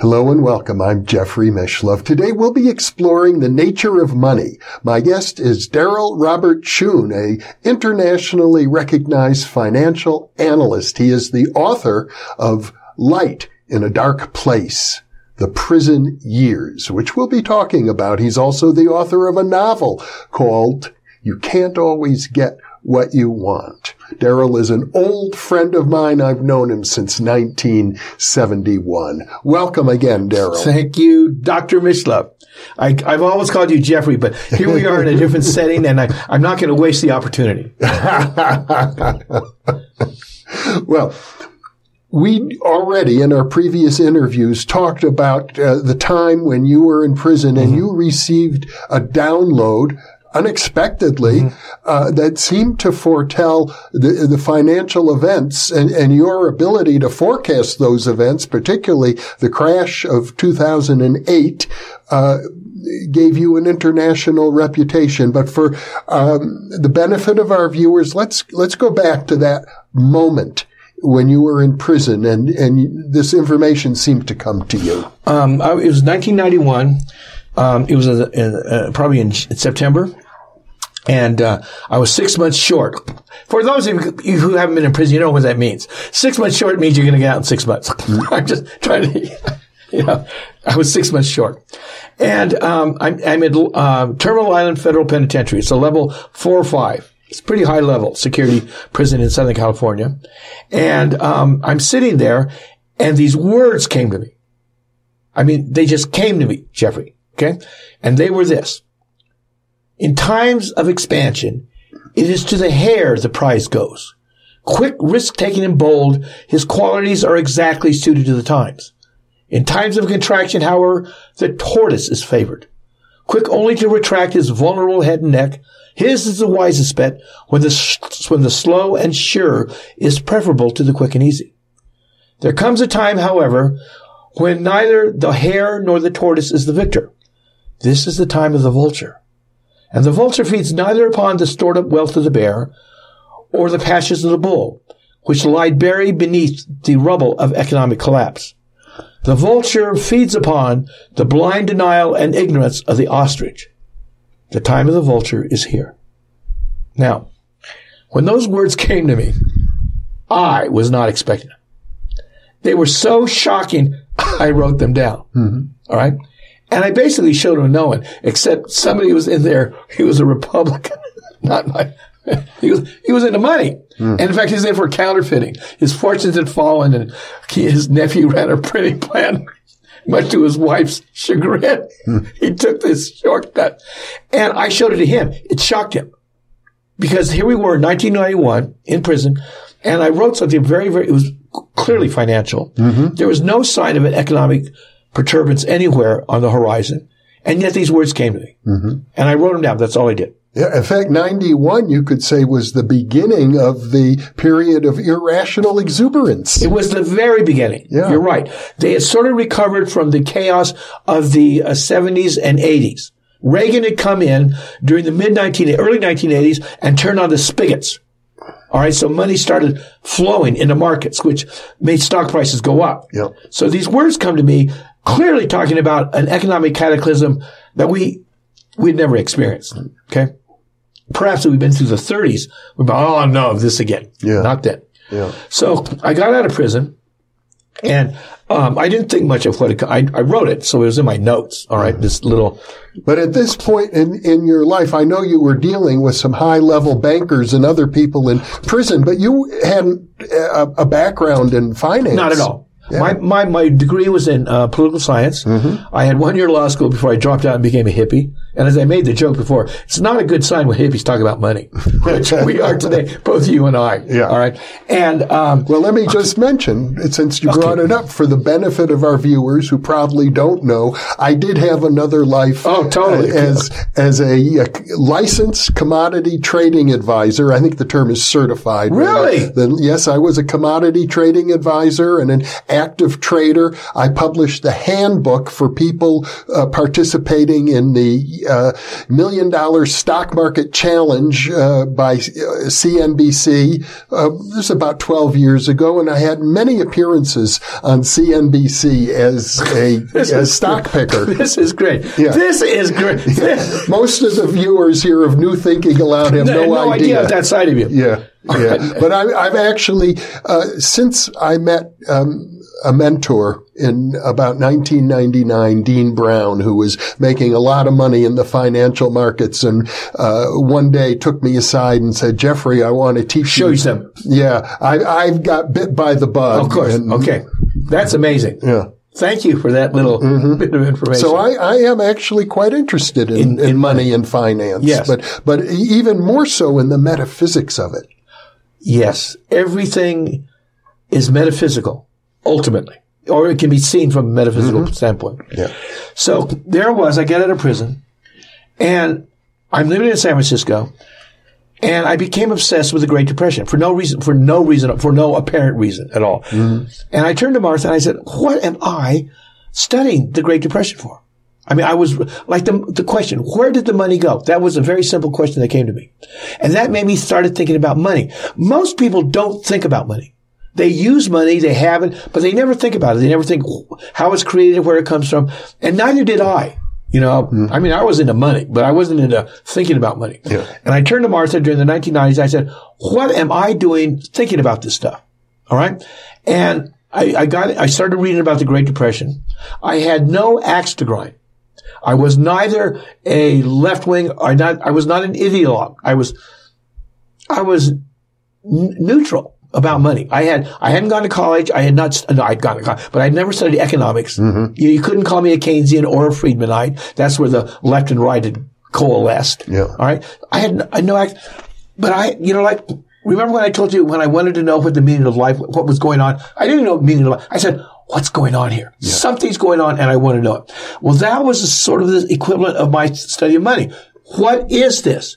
Hello and welcome. I'm Jeffrey Mishlove. Today we'll be exploring the nature of money. My guest is Daryl Robert Schoon, a internationally recognized financial analyst. He is the author of Light in a Dark Place. The Prison Years, which we'll be talking about. He's also the author of a novel called You Can't Always Get what you want. Daryl is an old friend of mine. I've known him since 1971. Welcome again, Daryl. Thank you, Dr. Mishlove. I, have always called you Jeffrey, but here we are in a different setting, and I, I'm not going to waste the opportunity. well, we already in our previous interviews talked about uh, the time when you were in prison and mm-hmm. you received a download unexpectedly mm-hmm. uh, that seemed to foretell the, the financial events and, and, your ability to forecast those events, particularly the crash of 2008. Uh, gave you an international reputation, but for um, the benefit of our viewers, let's let's go back to that moment when you were in prison and and this information seemed to come to you. Um, it was 1991. Um, it was a, a, a, probably in September and uh, I was six months short. For those of you who haven't been in prison, you know what that means. Six months short means you're going to get out in six months. I'm just trying to, you know, I was six months short. And um, I'm, I'm at uh, Terminal Island Federal Penitentiary. It's a level four or five. It's pretty high level security prison in Southern California. And um, I'm sitting there, and these words came to me. I mean, they just came to me, Jeffrey. Okay? And they were this. In times of expansion, it is to the hare the prize goes. Quick, risk-taking, and bold, his qualities are exactly suited to the times. In times of contraction, however, the tortoise is favored. Quick only to retract his vulnerable head and neck, his is the wisest bet when the, when the slow and sure is preferable to the quick and easy. There comes a time, however, when neither the hare nor the tortoise is the victor. This is the time of the vulture. And the vulture feeds neither upon the stored up wealth of the bear or the pastures of the bull, which lie buried beneath the rubble of economic collapse. The vulture feeds upon the blind denial and ignorance of the ostrich. The time of the vulture is here. Now, when those words came to me, I was not expecting them. They were so shocking, I wrote them down. Mm-hmm. All right. And I basically showed him no one, except somebody was in there. He was a Republican, not my. He was he was into money, mm. and in fact, he's in for counterfeiting. His fortunes had fallen, and he, his nephew ran a printing plant. Much to his wife's chagrin, mm. he took this shortcut, and I showed it to him. It shocked him because here we were in 1991 in prison, and I wrote something very, very. It was clearly financial. Mm-hmm. There was no sign of an economic perturbance anywhere on the horizon. And yet these words came to me. Mm-hmm. And I wrote them down. That's all I did. Yeah, in fact, 91, you could say, was the beginning of the period of irrational exuberance. It was the very beginning. Yeah. You're right. They had sort of recovered from the chaos of the uh, 70s and 80s. Reagan had come in during the mid 19 early 1980s and turned on the spigots. All right. So money started flowing into markets, which made stock prices go up. Yep. So these words come to me clearly talking about an economic cataclysm that we we'd never experienced. Okay, perhaps we've been through the 30s. We're about, oh no, this again. Yeah, not then. Yeah. So I got out of prison, and um, I didn't think much of what it, I, I wrote it, so it was in my notes. All right, this little. But at this point in, in your life, I know you were dealing with some high level bankers and other people in prison, but you hadn't a, a background in finance. Not at all. My, my, my degree was in uh, political science. Mm-hmm. I had one year of law school before I dropped out and became a hippie. And as I made the joke before, it's not a good sign when hippies talk about money, which we are today, both you and I. Yeah. All right. And um, Well, let me just mention, since you brought it up, for the benefit of our viewers who probably don't know, I did have another life. Oh, totally. uh, As as a, uh licensed commodity trading advisor, I think the term is certified. Really? Then yes, I was a commodity trading advisor and an active trader. I published the handbook for people uh, participating in the uh, Million Dollar Stock Market Challenge uh, by uh, CNBC. Uh, this is about 12 years ago, and I had many appearances on CNBC as a, a stock picker. this is great. Yeah. This is great. This- Most of the viewers here of New Thinking Allowed have no, no idea of that side of you. yeah, yeah. But I, I've actually, uh, since I met um, a mentor in about 1999, Dean Brown, who was making a lot of money in the financial markets, and uh, one day took me aside and said, "Jeffrey, I want to teach Show you something. Yeah, I, I've got bit by the bug. Of course. and- okay. That's amazing. Yeah. Thank you for that little bit of information. So I, I am actually quite interested in, in, money and finance, Yes. but but even more so in the metaphysics of it. Yes, everything is metaphysical, ultimately, or it can be seen from a metaphysical mm-hmm. standpoint. Yeah. So there was, I get out of prison, and I'm living in San Francisco, and I became obsessed with the Great Depression for no reason, for no reason, for no apparent reason at all. Mm-hmm. And I turned to Martha and I said, "What am I studying the Great Depression for?" I mean, I was like the, the question, where did the money go? That was a very simple question that came to me. And that made me started thinking about money. Most people don't think about money. They use money, they have it, but they never think about it. They never think how it's created, where it comes from. And neither did I. You know, mm-hmm. I mean, I was into money, but I wasn't into thinking about money. Yeah. And I turned to Martha during the 1990s. I said, what am I doing thinking about this stuff? All right. And I, I got, I started reading about the Great Depression. I had no axe to grind. I was neither a left wing or not, I was not an ideologue. I was, I was n- neutral about money. I had, I hadn't gone to college. I had not, no, I'd gone to college, but I'd never studied economics. Mm-hmm. You, you couldn't call me a Keynesian or a Friedmanite. That's where the left and right had coalesced. Yeah. All right. I had, I know, I, but I, you know, like, remember when I told you when I wanted to know what the meaning of life, what was going on? I didn't know the meaning of life. I said, what's going on here? Something's going on and I want to know it. Well, that was sort of the equivalent of my study of money. What is this?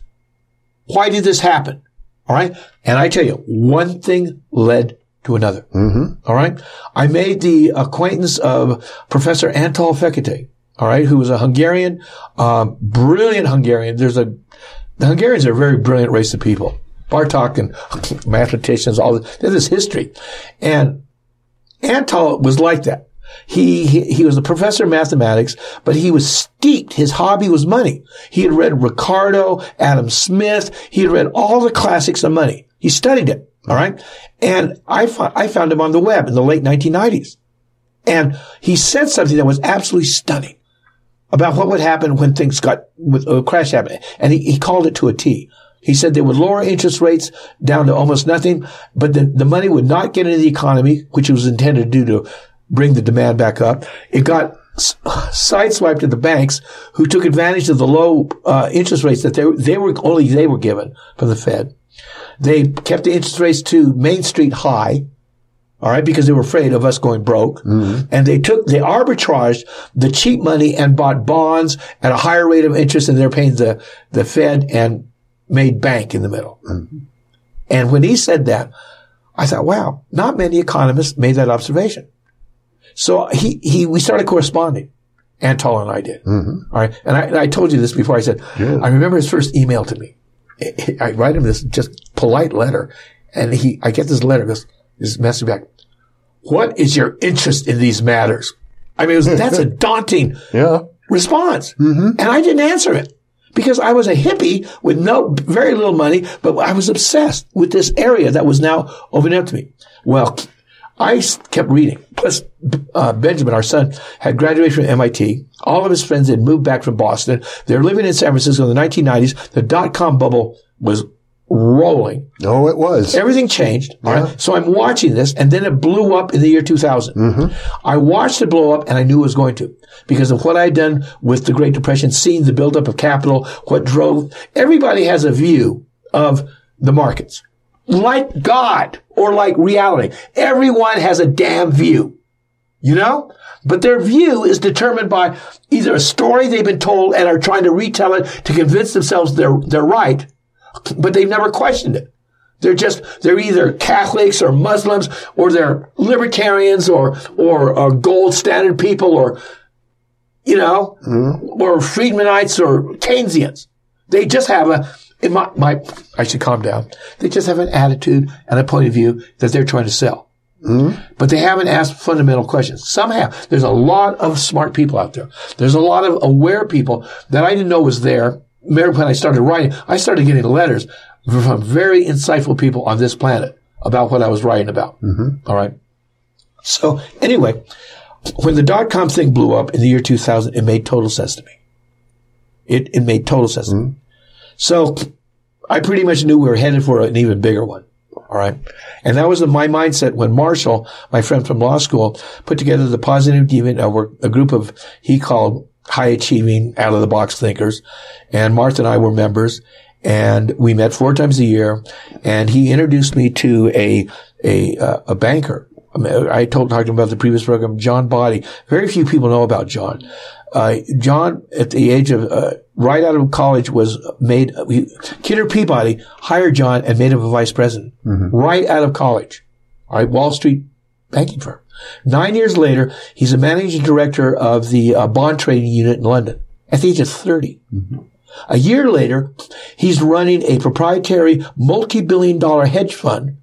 Why did this happen? All right. And I tell you, one thing led to another. All right. I made the acquaintance of Professor Antal Fekete. All right. Who was a Hungarian, um, brilliant Hungarian. There's a, the Hungarians are a very brilliant race of people. Bartok and mathematicians, all this, this history. And Antal was like that. He, he, he was a professor of mathematics, but he was steeped. His hobby was money. He had read Ricardo, Adam Smith. He had read all the classics of money. He studied it. All right. And I, fo- I found him on the web in the late 1990s. And he said something that was absolutely stunning about what would happen when things got with uh, a crash happened. And he, he called it to a T. He said they would lower interest rates down to almost nothing, but the, the money would not get into the economy, which it was intended to do to bring the demand back up. It got sideswiped to the banks who took advantage of the low uh, interest rates that they, they were only they were given from the Fed. They kept the interest rates to Main Street high. All right, because they were afraid of us going broke. And they took, they arbitraged the cheap money and bought bonds at a higher rate of interest and they're paying the, the Fed and made bank in the middle. And when he said that, I thought, wow, not many economists made that observation. So he, he, we started corresponding. Antal and I did. Mm-hmm. All right. And I, and I told you this before. I said, I remember his first email to me. I write him this just polite letter and he, I get this letter, this, this message back. What is your interest in these matters? I mean, it was, that's a daunting Yeah. response. Mm-hmm. And I didn't answer it because I was a hippie with no, very little money, but I was obsessed with this area that was now opening up to me. Well, I kept reading. Plus, uh, Benjamin, our son, had graduated from MIT. All of his friends had moved back from Boston. They're living in San Francisco in the 1990s. The dot-com bubble was rolling. No, it was. Everything changed. All right. So I'm watching this and then it blew up in the year 2000. Mm-hmm. I watched it blow up and I knew it was going to because of what I had done with the Great Depression, seeing the buildup of capital, what drove, everybody has a view of the markets. Like God or like reality. Everyone has a damn view. You know? But their view is determined by either a story they've been told and are trying to retell it to convince themselves they're, they're right, but they've never questioned it. They're just, they're either Catholics or Muslims or they're libertarians or, or, or gold standard people or, you know, mm-hmm. or Friedmanites or Keynesians. They just have a, in my, my, I should calm down. They just have an attitude and a point of view that they're trying to sell. Hmm? But they haven't asked fundamental questions. Some have. There's a lot of smart people out there. There's a lot of aware people that I didn't know was there. Remember when I started writing, I started getting letters from very insightful people on this planet about what I was writing about. Mm-hmm. All right. So anyway, when the dot com thing blew up in the year 2000, it made total sense to me. It, it made total sense me. So I pretty much knew we were headed for an even bigger one. All right. And that was my mindset when Marshall, my friend from law school, put together the Positive Deviant, we're a group of, he called high achieving, out of the box thinkers. And Martha and I were members and we met four times a year and he introduced me to a, a, uh, a banker. I, I told, talked about the previous program, John Body. Very few people know about John. Uh, John, at the age of, uh, right out of college was made, we, Kidder Peabody hired John and made him a vice president. Right out of college. All right. Wall Street banking firm. Nine years later, he's a managing director of the uh, bond trading unit in London at the age of 30. A year later, he's running a proprietary multi-billion dollar hedge fund,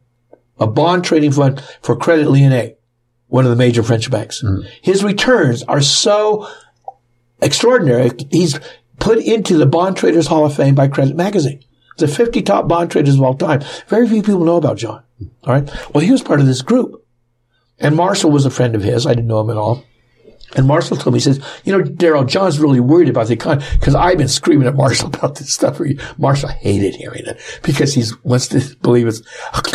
a bond trading fund for Credit Lyonnais, one of the major French banks. His returns are so extraordinary. He's put into the Bond Traders Hall of Fame by Credit Magazine. The 50 top bond traders of all time. Very few people know about John. All right. Well, he was part of this group. And Marshall was a friend of his. I didn't know him at all. And Marshall told me, he says, you know, Daryl, John's really worried about the economy because I've been screaming at Marshall about this stuff. Marshall hated hearing it because he wants to believe it's,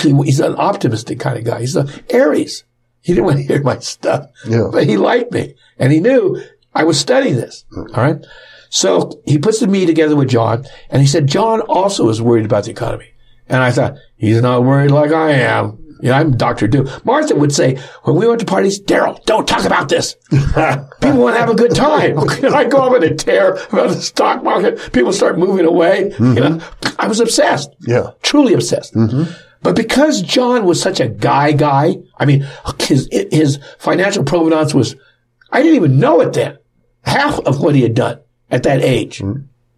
he's an optimistic kind of guy. He's an Aries. He didn't want to hear my stuff, Yeah. but he liked me and he knew I was studying this. All right. So he puts the me together with John and he said, John also is worried about the economy. And I thought, he's not worried like I am. You know, I'm Dr. Doom. Martha would say, when we went to parties, Daryl, don't talk about this. People want to have a good time. And I go up in a tear about the stock market. People start moving away. You mm-hmm. know, I was obsessed. Yeah. Truly obsessed. Mm-hmm. But because John was such a guy guy, I mean, his, his financial provenance was, I didn't even know it then. Half of what he had done at that age,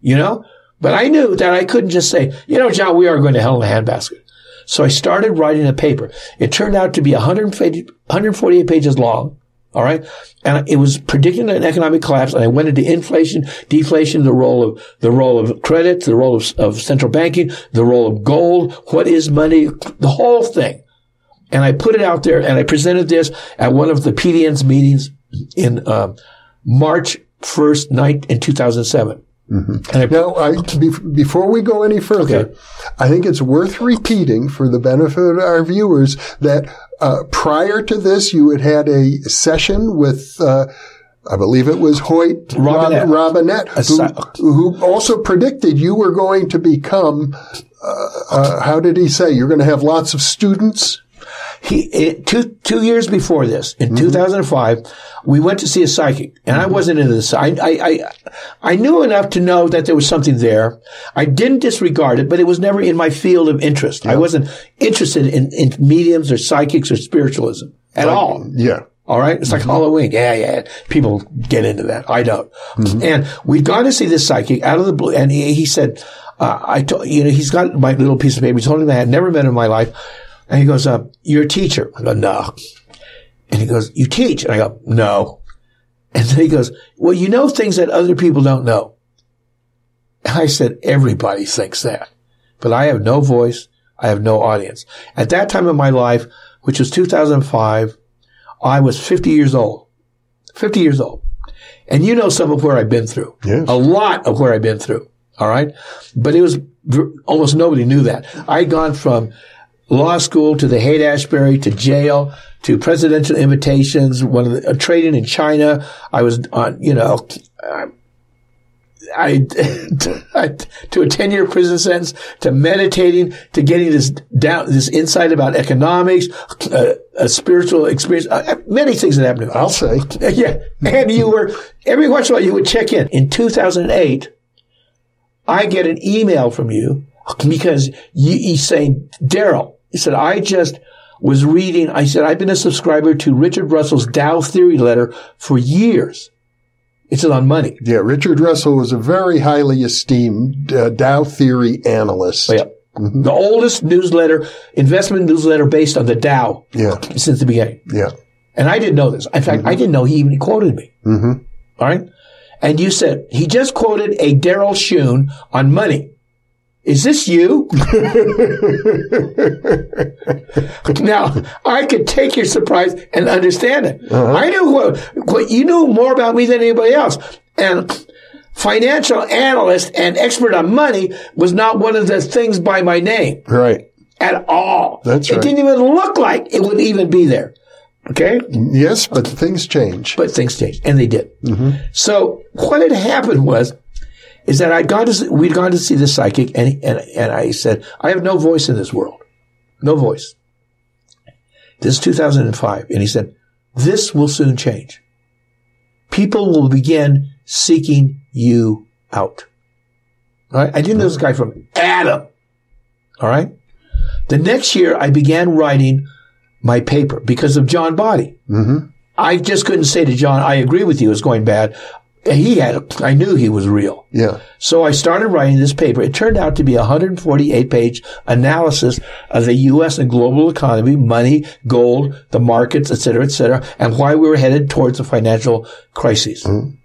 you know? But I knew that I couldn't just say, you know, John, we are going to hell in a handbasket. So I started writing a paper. It turned out to be 148 pages long. All right. And it was predicting an economic collapse. And I went into inflation, deflation, the role of, the role of credit, the role of, of central banking, the role of gold. What is money? The whole thing. And I put it out there and I presented this at one of the PDN's meetings in, uh, March 1st night in 2007. And I, Now, I, be, before we go any further, Okay. I think it's worth repeating for the benefit of our viewers that uh, prior to this, you had had a session with, uh, I believe it was Hoyt Robinette. Rob- Robinette, who, who also predicted you were going to become. Uh, uh, how did he say you're going to have lots of students? He it, two two years before this in mm-hmm. 2005 we went to see a psychic and i mm-hmm. wasn't into this I, I i i knew enough to know that there was something there i didn't disregard it but it was never in my field of interest i wasn't interested in, in mediums or psychics or spiritualism at all Yeah. all right. It's like mm-hmm. Halloween. Yeah, yeah. People get into that. I don't. And we'd gone to see this psychic out of the blue. And he, he said, uh, I told, you know, he's got my little piece of paper. He told him I had never met him in my life. And he goes, uh, you're a teacher. I go, no. And he goes, you teach. And I go, no. And then he goes, well, you know things that other people don't know. And I said, everybody thinks that, but I have no voice. I have no audience. At that time in my life, which was 2005, I was 50 years old. 50 years old. And you know some of where I've been through. Yes. A lot of where I've been through. All right. But it was almost nobody knew that. I'd gone from law school to the Haight Ashbury to jail to presidential invitations, one of the, uh, trading in China. I was on, you know, uh, I, to a 10 year prison sentence, to meditating, to getting this down, this insight about economics, uh, a spiritual experience, uh, many things that happened. I'll say. Yeah. And you were, every once in a while you would check in. In 2008, I get an email from you because you, he's saying, Daryl, he said, I just was reading, I said, I've been a subscriber to Richard Russell's Dow Theory letter for years. It's on money. Yeah, Richard Russell was a very highly esteemed uh, Dow theory analyst. Oh, yeah. Mm-hmm. The oldest newsletter, investment newsletter based on the Dow. Yeah. Since the beginning. Yeah. And I didn't know this. In fact, mm-hmm. I didn't know he even quoted me. Mm-hmm. All right. And you said he just quoted a Daryl Schoon on money. Is this you? now, I could take your surprise and understand it. Uh-huh. I knew what, what you knew more about me than anybody else. And financial analyst and expert on money was not one of the things by my name. Right. At all. That's right. It didn't even look like it would even be there. Okay? Yes, but things change. But things change. And they did. Mm-hmm. So what had happened was is that I'd gone to, we'd gone to see the psychic and, and, and I said, I have no voice in this world. No voice. This is 2005. And he said, this will soon change. People will begin seeking you out. All right. I didn't know this guy from Adam. All right. The next year I began writing my paper because of John Body. Mm-hmm. I just couldn't say to John, I agree with you, it's going bad he had, I knew he was real. Yeah. So I started writing this paper. It turned out to be a 148 page analysis of the U.S. and global economy, money, gold, the markets, et cetera, et cetera, and why we were headed towards a financial crisis. Mm-hmm.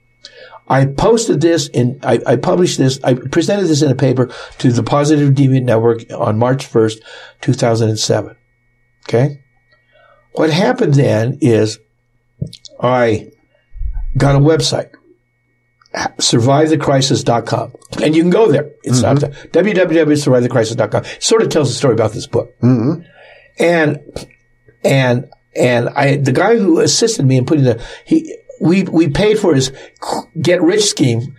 I posted this in, I, I, published this, I presented this in a paper to the Positive Deviant Network on March 1st, 2007. Okay. What happened then is I got a website survivethecrisis.com. And you can go there. It's mm-hmm. www.survivethecrisis.com. It sort of tells the story about this book. Mm-hmm. And, and, and I, the guy who assisted me in putting the, he, we, we paid for his get rich scheme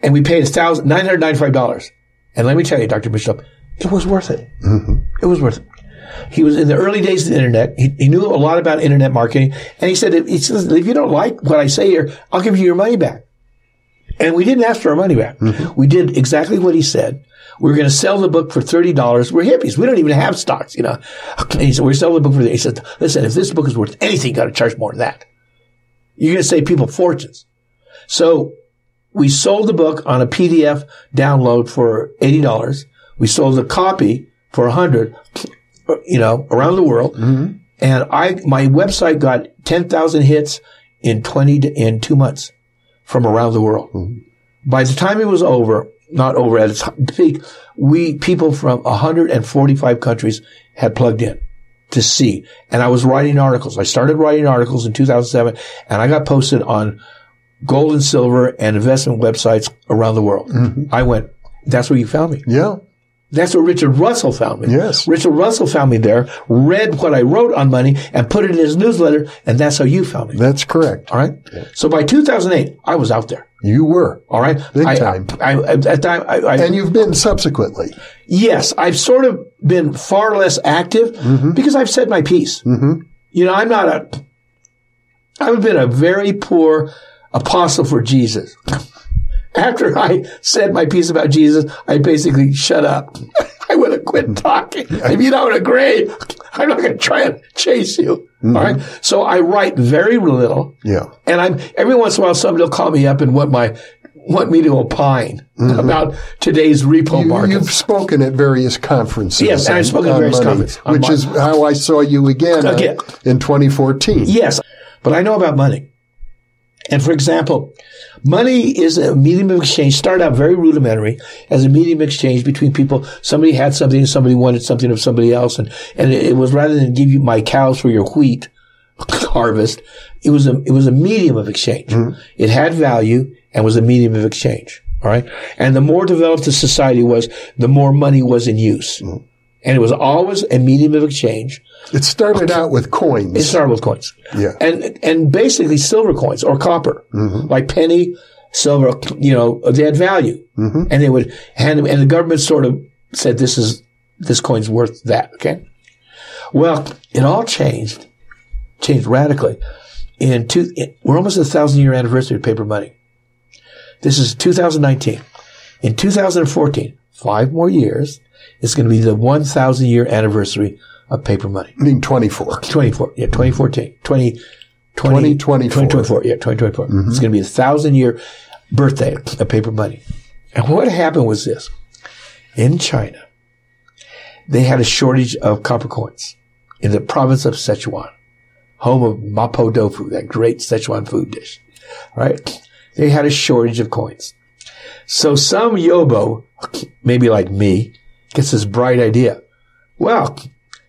and we paid a thousand, nine hundred ninety-five dollars. And let me tell you, Dr. Bishop, it was worth it. Mm-hmm. It was worth it. He was in the early days of the internet. He, he knew a lot about internet marketing. And he said, he says, if you don't like what I say here, I'll give you your money back. And we didn't ask for our money back. Mm-hmm. We did exactly what he said. We are going to sell the book for $30. We're hippies. We don't even have stocks, you know. And he said, we're selling the book for, he said, listen, if this book is worth anything, you got to charge more than that. You're going to save people fortunes. So we sold the book on a PDF download for $80. We sold the copy for 100, you know, around the world. Mm-hmm. And I, my website got 10,000 hits in 20, in two months from around the world. Mm-hmm. By the time it was over, not over at its peak, we, people from 145 countries had plugged in to see. And I was writing articles. I started writing articles in 2007 and I got posted on gold and silver and investment websites around the world. Mm-hmm. I went, that's where you found me. Yeah. That's where Richard Russell found me. Yes. Richard Russell found me there, read what I wrote on money and put it in his newsletter. And that's how you found me. That's correct. All right. Yeah. So by 2008, I was out there. You were. All right. Big I, time. I, I, at time, I, and you've been subsequently. Yes. I've sort of been far less active mm-hmm. because I've said my piece. Mm-hmm. You know, I'm not a, I've been a very poor apostle for Jesus after I said my piece about Jesus, I basically shut up. I would have quit talking. If you don't agree, I'm not going to try and chase you. Mm-hmm. All right. So I write very little. Yeah. And I'm every once in a while somebody will call me up and want my want me to opine mm-hmm. about today's repo you, market. You've spoken at various conferences. Yes, I've spoken at various money, conferences. Which is how I saw you again, uh, again. Uh, in 2014. Yes. But I know about money. And for example, money is a medium of exchange, started out very rudimentary as a medium of exchange between people. Somebody had something and somebody wanted something of somebody else. And, and it was rather than give you my cows for your wheat harvest, it was a, it was a medium of exchange. Mm-hmm. It had value and was a medium of exchange. All right. And the more developed the society was, the more money was in use. And it was always a medium of exchange. It started out with coins. It started with coins. Yeah. And, and basically silver coins or copper, mm-hmm. like penny, silver, you know, they had value. Mm-hmm. And they would hand them, and the government sort of said, this is, this coin's worth that. Okay. Well, it all changed, changed radically. In two, we're almost a thousand year anniversary of paper money. This is 2019. In 2014, five more years, it's going to be the 1,000 year anniversary of paper money. I mean, 24. 24, yeah, 2014, 20, 20, 2024. 2024, yeah, 2024. Mm-hmm. It's going to be a thousand year birthday of paper money. And what happened was this. In China, they had a shortage of copper coins in the province of Sichuan, home of Mapo Tofu, that great Sichuan food dish, right? They had a shortage of coins. So some yobo, maybe like me, gets this bright idea. Well,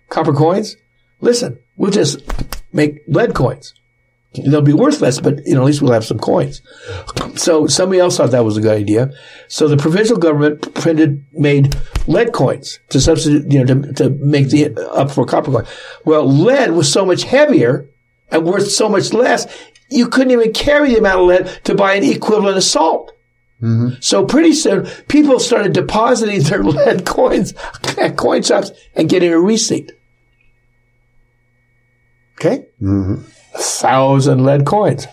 copper coins? Listen, we'll just make lead coins. They'll be worth less, but you know, at least we'll have some coins. So somebody else thought that was a good idea. So the provincial government printed, made lead coins to substitute, you know, to, to make the up for copper coin. Well, lead was so much heavier and worth so much less, you couldn't even carry the amount of lead to buy an equivalent of salt. Mm-hmm. So pretty soon, people started depositing their lead coins at coin shops and getting a receipt. Okay? Mm-hmm. A thousand lead coins.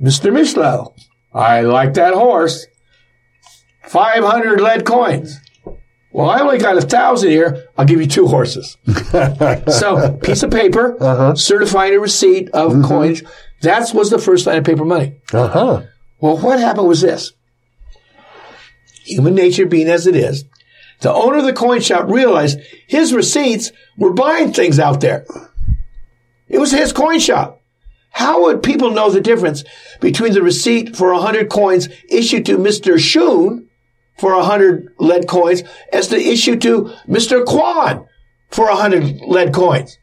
Mr. Mishlove, I like that horse. 500 lead coins. Well, I only got a thousand here. I'll give you two horses. so, piece of paper, uh-huh. certifying a receipt of mm-hmm. coins. That was the first line of paper money. Uh huh. Well, what happened was this. Human nature being as it is, the owner of the coin shop realized his receipts were buying things out there. It was his coin shop. How would people know the difference between the receipt for a hundred coins issued to Mr. Schoon for a hundred lead coins as the issue to Mr. Kwan for a hundred lead coins?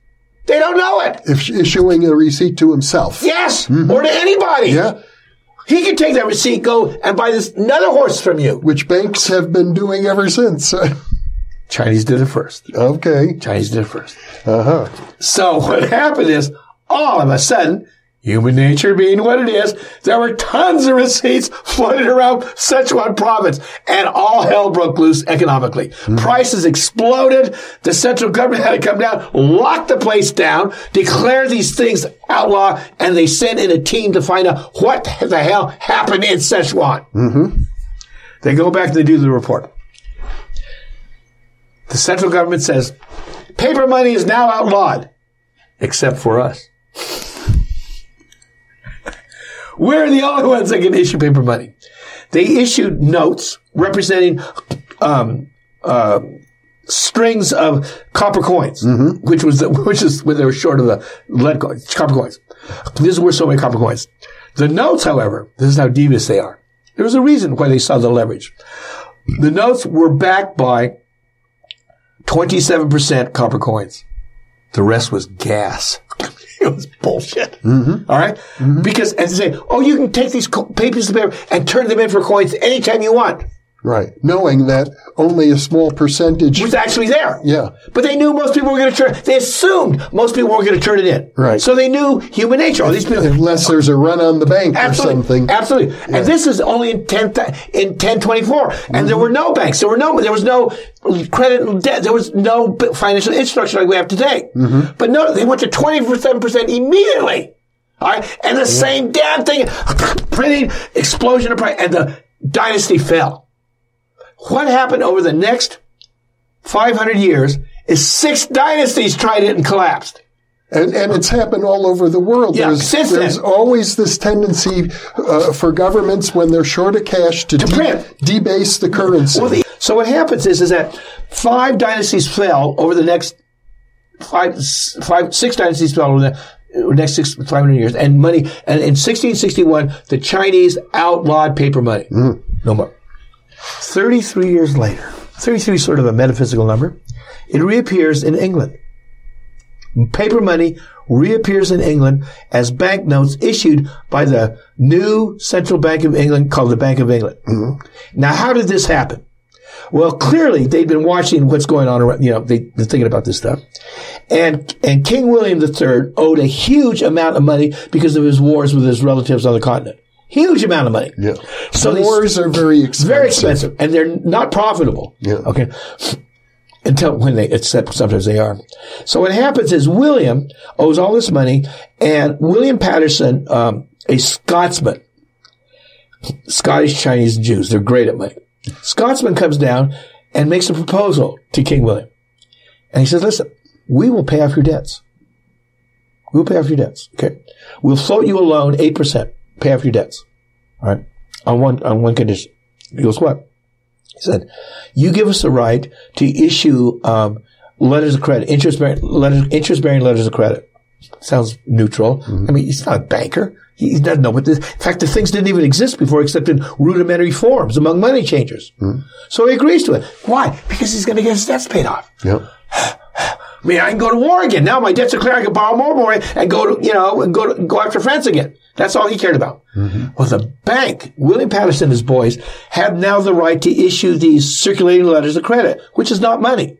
They don't know it. If issuing a receipt to himself. Yes, mm-hmm. or to anybody. Yeah. He can take that receipt, go and buy this another horse from you. Which banks have been doing ever since. Chinese did it first. okay. Chinese did it first. Uh huh. So what happened is, all of a sudden, human nature being what it is, there were tons of receipts floating around Sichuan province, and all hell broke loose economically. Prices exploded. The central government had to come down, lock the place down, declare these things outlaw, and they sent in a team to find out what the hell happened in Sichuan. Mm-hmm. They go back and they do the report. The central government says, paper money is now outlawed, except for us. We're the only ones that can issue paper money. They issued notes representing um, uh, strings of copper coins, which was the, which is when they were short of the lead coins, copper coins. This is worth so many copper coins. The notes, however, this is how devious they are. There was a reason why they saw the leverage. The notes were backed by 27% copper coins. The rest was gas. it was bullshit. Mm-hmm. All right? Mm-hmm. Because, and to say, oh, you can take these co- papers of paper and turn them in for coins anytime you want. Right. Knowing that only a small percentage. was actually there. Yeah. But they knew most people were going to turn, they assumed most people were going to turn it in. Right. So they knew human nature. All these people, Unless there's a run on the bank or something. Absolutely. And this is only in 10, in 1024. And there mm-hmm. were no banks. There were no, there was no credit and debt. There was no financial infrastructure like we have today. Mm-hmm. But no, they went to 27% immediately. All right. And the same damn thing, printing, explosion of price, and the dynasty fell. What happened over the next 500 years is six dynasties tried it and collapsed. And, and it's happened all over the world. Yeah, there's there's always this tendency uh, for governments when they're short of cash to, de- print. debase the currency. Well, the, so what happens is, is that five dynasties fell over the next five, five, six dynasties fell over the next six, 500 years, and money, and in 1661, the Chinese outlawed paper money. No more. 33 years later, 33 is sort of a metaphysical number, it reappears in England. paper money reappears in England as banknotes issued by the new Central Bank of England called the Bank of England. Mm-hmm. Now, how did this happen? Well, clearly they'd been watching what's going on around, you know, they've been thinking about this stuff. And, and King William III owed a huge amount of money because of his wars with his relatives on the continent. Huge amount of money. Yeah. So Wars are very expensive. very expensive, and they're not profitable. Yeah. Okay. Until when they, except sometimes they are. So what happens is William owes all this money, and William Paterson, um, a Scotsman, Scottish, Chinese, Jews, they're great at money. Scotsman comes down and makes a proposal to King William, and he says, "Listen, we will pay off your debts. We'll pay off your debts. Okay, we'll float you a loan eight percent. Pay off your debts. All right, on one on one condition." He goes, "What?" He said, "You give us the right to issue um, letters of credit, interest bearing letters, interest bearing letters of credit." Sounds neutral. I mean, he's not a banker. He he doesn't know what this. In fact, the things didn't even exist before, except in rudimentary forms among money changers. So he agrees to it. Why? Because he's going to get his debts paid off. Yeah. I mean, I can go to war again. Now my debts are clear. I can borrow more money and go to, you know, and go to, go after France again. That's all he cared about. Mm-hmm. Well, the bank, William Paterson and his boys, have now the right to issue these circulating letters of credit, which is not money.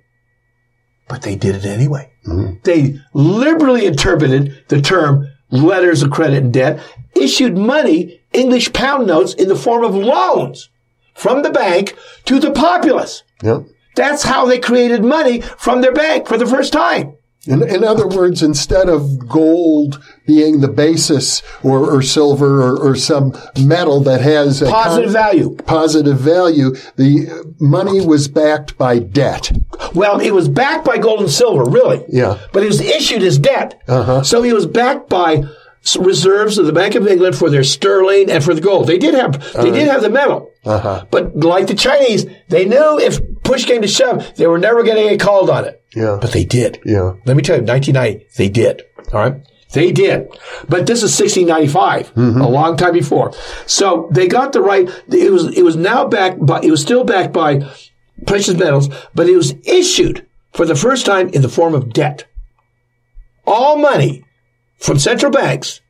But they did it anyway. Mm-hmm. They liberally interpreted the term letters of credit and debt, issued money, English pound notes in the form of loans from the bank to the populace. Yeah. That's how they created money from their bank for the first time. In, in other words, instead of gold being the basis or, or silver or, or some metal that has a Positive value. positive value, the money was backed by debt. Well, it was backed by gold and silver, really. Yeah. But it was issued as debt. Uh-huh. So it was backed by reserves of the Bank of England for their sterling and for the gold. They did have, they did have the metal. Uh-huh. But like the Chinese, they knew if push came to shove, they were never going to get called on it. Yeah. But they did. Yeah. Let me tell you, 1990, they did. All right. They did. But this is 1695, mm-hmm. a long time before. So they got the right. It was, it was now backed by, it was still backed by precious metals, but it was issued for the first time in the form of debt. All money from central banks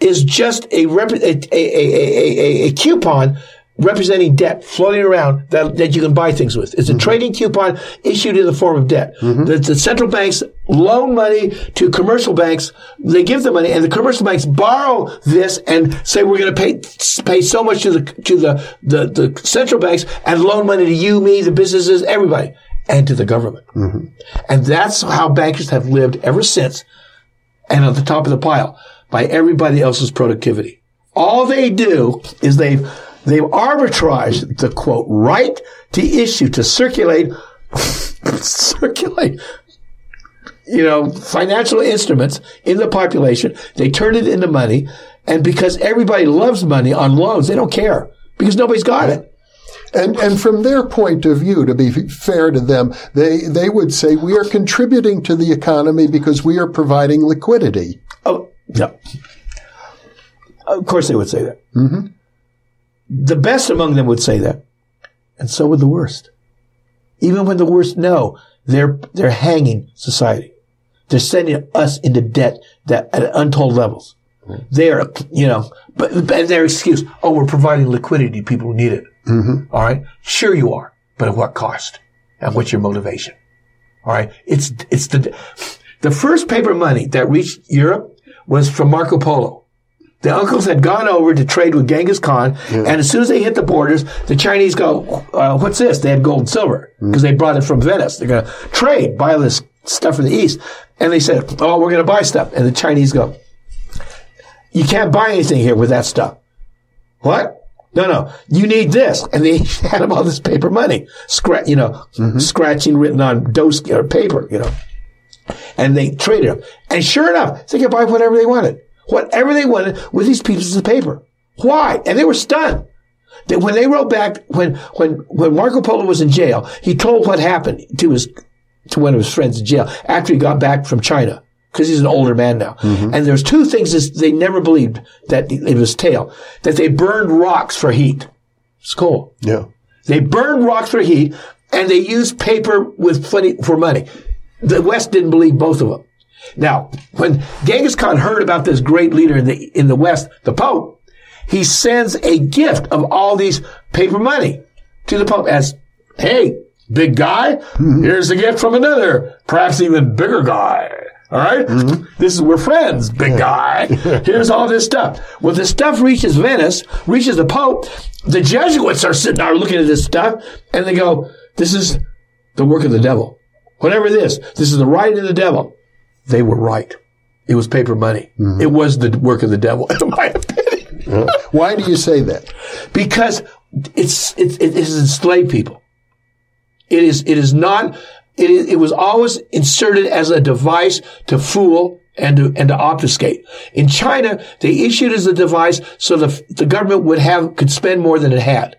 is just a, rep- a, a, a, a, a coupon representing debt floating around that, that you can buy things with. It's a mm-hmm. trading coupon issued in the form of debt. Mm-hmm. The, the central banks loan money to commercial banks. They give the money and the commercial banks borrow this and say, we're going to pay, pay so much to the, to the, the, the central banks and loan money to you, me, the businesses, everybody and to the government. Mm-hmm. And that's how bankers have lived ever since and at the top of the pile by everybody else's productivity. All they do is they've they've arbitraged the quote right to issue to circulate circulate you know financial instruments in the population. They turn it into money, and because everybody loves money on loans, they don't care because nobody's got it. And, and from their point of view, to be fair to them, they, they would say we are contributing to the economy because we are providing liquidity. Oh, no. Of course they would say that. Mm-hmm. The best among them would say that. And so would the worst. Even when the worst know, they're, they're hanging society. They're sending us into debt that at untold levels. They are, you know, but, but their excuse, oh, we're providing liquidity to people who need it. Mm-hmm. All right. Sure you are, but at what cost? And what's your motivation? All right. It's, it's the, the first paper money that reached Europe was from Marco Polo. The uncles had gone over to trade with Genghis Khan, and as soon as they hit the borders, the Chinese go, uh, "What's this?" They had gold and silver because they brought it from Venice. They're going to trade, buy this stuff from the east, and they said, "Oh, we're going to buy stuff." And the Chinese go, "You can't buy anything here with that stuff." What? No, no. You need this, and they had them all this paper money, scratch, you know, scratching written on dough or paper, you know and they traded them. And sure enough, they could buy whatever they wanted, whatever they wanted with these pieces of paper. Why? And they were stunned. That when they wrote back, when when when Marco Polo was in jail, he told what happened to his to one of his friends in jail after he got back from China because he's an older man now. Mm-hmm. And there's two things that they never believed that it was tale that they burned rocks for heat. It's cool. Yeah. They burned rocks for heat and they used paper with funny for money. The West didn't believe both of them. Now, when Genghis Khan heard about this great leader in the, in the West, the Pope, he sends a gift of all these paper money to the Pope as, hey, big guy, mm-hmm. here's a gift from another, perhaps even bigger guy. All right? Mm-hmm. This is, we're friends, big guy. Here's all this stuff. When the stuff reaches Venice, reaches the Pope, the Jesuits are sitting there looking at this stuff and they go, this is the work of the devil. Whatever it is, this is the right of the devil. They were right. It was paper money. Mm-hmm. It was the work of the devil, in my opinion. Why do you say that? because it's, it, it has enslaved people. It is, it is not, it, is, it was always inserted as a device to fool and to, and to obfuscate. In China, they issued as a device so the, the government would have, could spend more than it had.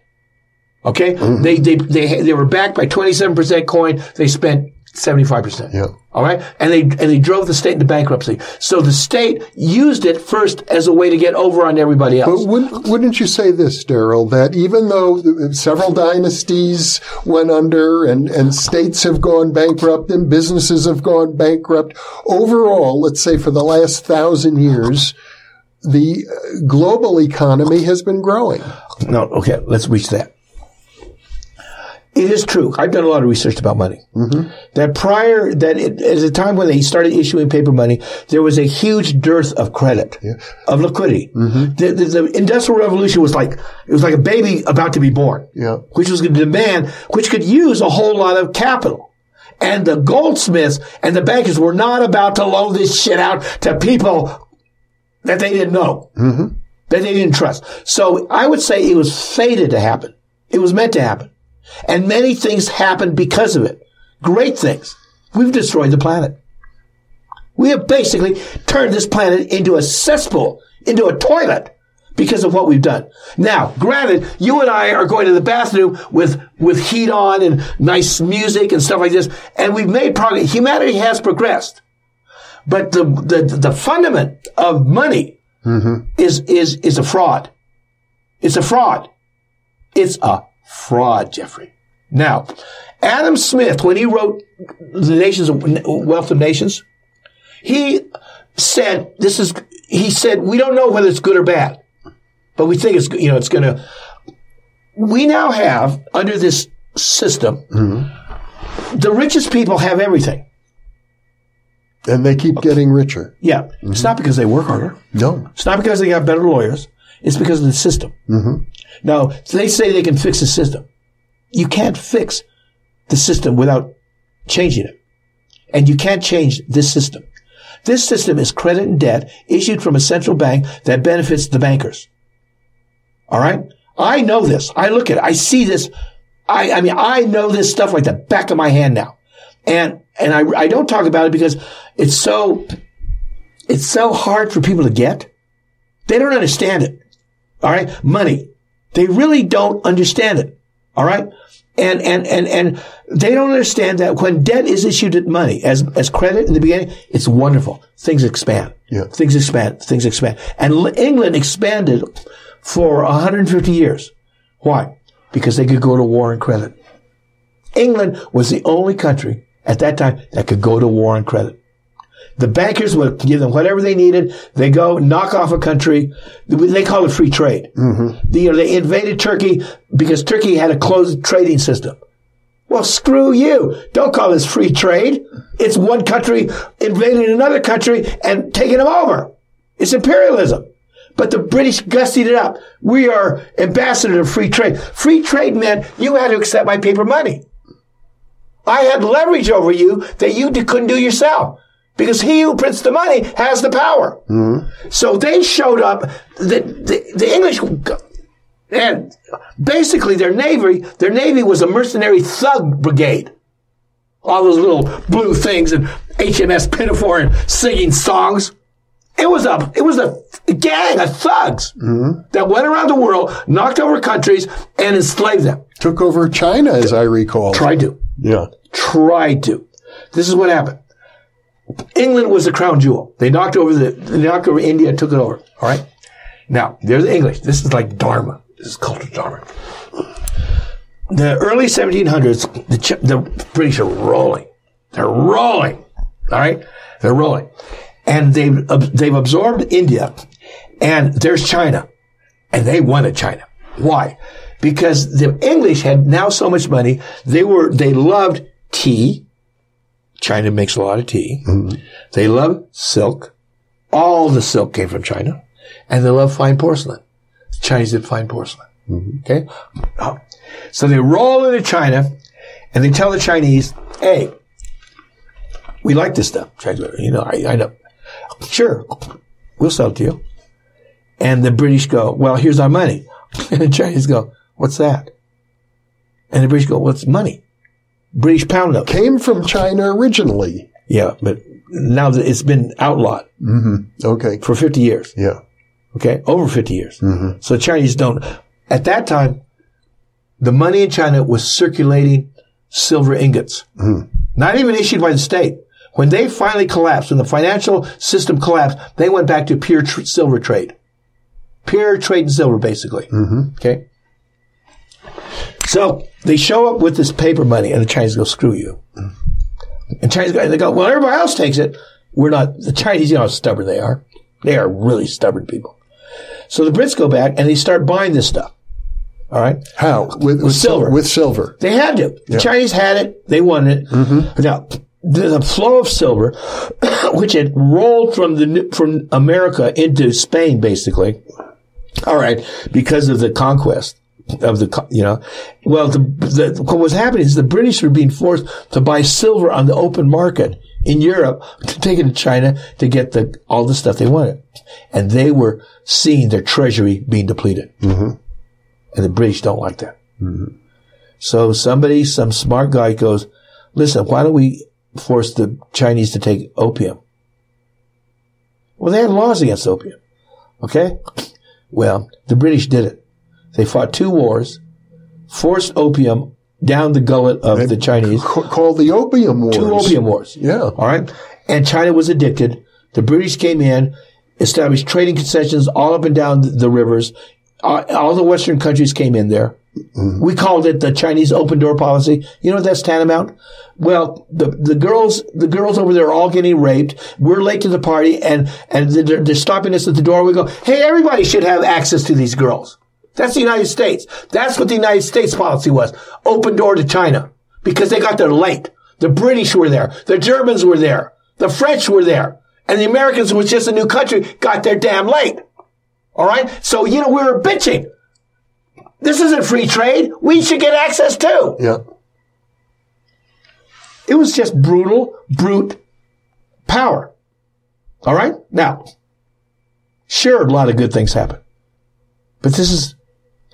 Okay? Mm-hmm. They, they, they, they were backed by 27% coin. They spent 75%. Yeah. All right. And they, and they drove the state into bankruptcy. So the state used it first as a way to get over on everybody else. But wouldn't, wouldn't you say this, Daryl, that even though several dynasties went under and, and states have gone bankrupt and businesses have gone bankrupt, overall, let's say for the last thousand years, the uh, global economy has been growing. No, okay, let's reach that. It is true. I've done a lot of research about money. Mm-hmm. That prior, that it, at the time when they started issuing paper money, there was a huge dearth of credit, of liquidity. Mm-hmm. The, the, the Industrial Revolution was like, it was like a baby about to be born, Yeah. which was going to demand, which could use a whole lot of capital. And the goldsmiths and the bankers were not about to loan this shit out to people that they didn't know, mm-hmm. that they didn't trust. So I would say it was fated to happen. It was meant to happen. And many things happened because of it. Great things. We've destroyed the planet. We have basically turned this planet into a cesspool, into a toilet because of what we've done. Now, granted, you and I are going to the bathroom with, with heat on and nice music and stuff like this, and we've made progress. Humanity has progressed. But the, the, the fundament of money mm-hmm. is, is, is a fraud. It's a fraud. It's a fraud, Jeffrey. Now, Adam Smith, when he wrote The Nations of Wealth of Nations, he said, this is, he said, we don't know whether it's good or bad, but we think it's, you know, it's going to, we now have under this system, mm-hmm. the richest people have everything. And they keep getting richer. Yeah. It's mm-hmm. not because they work harder. No. It's not because they got better lawyers. It's because of the system. Mm-hmm. Now, they say they can fix the system. You can't fix the system without changing it. And you can't change this system. This system is credit and debt issued from a central bank that benefits the bankers. All right? I know this. I look at it. I see this. I, I mean, I know this stuff like the back of my hand now. And, and I, I don't talk about it because it's so, it's so hard for people to get. They don't understand it. All right. Money. They really don't understand it. All right. And, and, and, and they don't understand that when debt is issued at money as, as credit in the beginning, it's wonderful. Things expand. Yeah. Things expand. Things expand. And L- England expanded for 150 years. Why? Because they could go to war on credit. England was the only country at that time that could go to war on credit. The bankers would give them whatever they needed. They go knock off a country. They call it free trade. Mm-hmm. The- you know, they invaded Turkey because Turkey had a closed trading system. Well, screw you. Don't call this free trade. It's one country invading another country and taking them over. It's imperialism. But the British gussied it up. We are ambassador of free trade. Free trade meant you had to accept my paper money. I had leverage over you that you couldn't do yourself. Because he who prints the money has the power. Mm-hmm. So they showed up, the, the, the English, and basically their navy, their navy was a mercenary thug brigade. All those little blue things and HMS Pinafore and singing songs. It was a, it was a gang of thugs mm-hmm. that went around the world, knocked over countries, and enslaved them. Took over China, as I recall. Tried to Yeah. tried to. This is what happened. England was the crown jewel. They knocked over the, they knocked over India took it over. All right. Now, they're the English. This is like Dharma. This is cultural Dharma. The early 1700s, the, Ch- the British are rolling. They're rolling. All right. They're rolling. And they've, they've absorbed India and there's China and they wanted China. Why? Because the English had now so much money. They were, they loved tea. China makes a lot of tea. Mm-hmm. They love silk. All the silk came from China and they love fine porcelain. The Chinese did fine porcelain. Mm-hmm. Okay. Oh. So they roll into China and they tell the Chinese, hey, we like this stuff. Chinese, you know, I, I know. Sure. We'll sell it to you. And the British go, well, here's our money. And the Chinese go, what's that? And the British go, what's money? British pound note. Came from China originally. Yeah, but now that it's been outlawed mm-hmm. Okay. for 50 years. Yeah. Okay. Over 50 years. Mm-hmm. So Chinese don't, at that time, the money in China was circulating silver ingots. Mm-hmm. Not even issued by the state. When they finally collapsed, when the financial system collapsed, they went back to pure tr- silver trade. Pure trade in silver, basically. Okay. So they show up with this paper money and the Chinese go, screw you. And Chinese go, they go, well, everybody else takes it. We're not, the Chinese, you know how stubborn they are. They are really stubborn people. So the Brits go back and they start buying this stuff. All right. How? With, with silver. With silver. They had to. The Chinese had it. They wanted it. Mm-hmm. Now, the, the flow of silver, which had rolled from the from America into Spain, basically. All right, because of the conquest of the, you know, well, the, the what was happening is the British were being forced to buy silver on the open market in Europe to take it to China to get the all the stuff they wanted, and they were seeing their treasury being depleted, mm-hmm. and the British don't like that. Mm-hmm. So somebody, some smart guy goes, listen, why don't we force the Chinese to take opium? Well, they had laws against opium. Okay? Well, the British did it. They fought two wars, forced opium down the gullet of the Chinese. Ca- called the Opium Wars. Two opium wars. Yeah. All right. And China was addicted. The British came in, established trading concessions all up and down the, rivers. Uh, all the Western countries came in there. We called it the Chinese open door policy. You know what that's tantamount? Well, the, the girls, the girls over there are all getting raped. We're late to the party and, and they're, they're stopping us at the door. We go, Hey, everybody should have access to these girls. That's the United States. That's what the United States policy was. Open door to China because they got there late. The British were there. The Germans were there. The French were there. And the Americans was just a new country got there damn late. All right. So, you know, we were bitching. This isn't free trade. We should get access too. Yeah. It was just brutal, brute power. All right. Now, sure, a lot of good things happen, but this is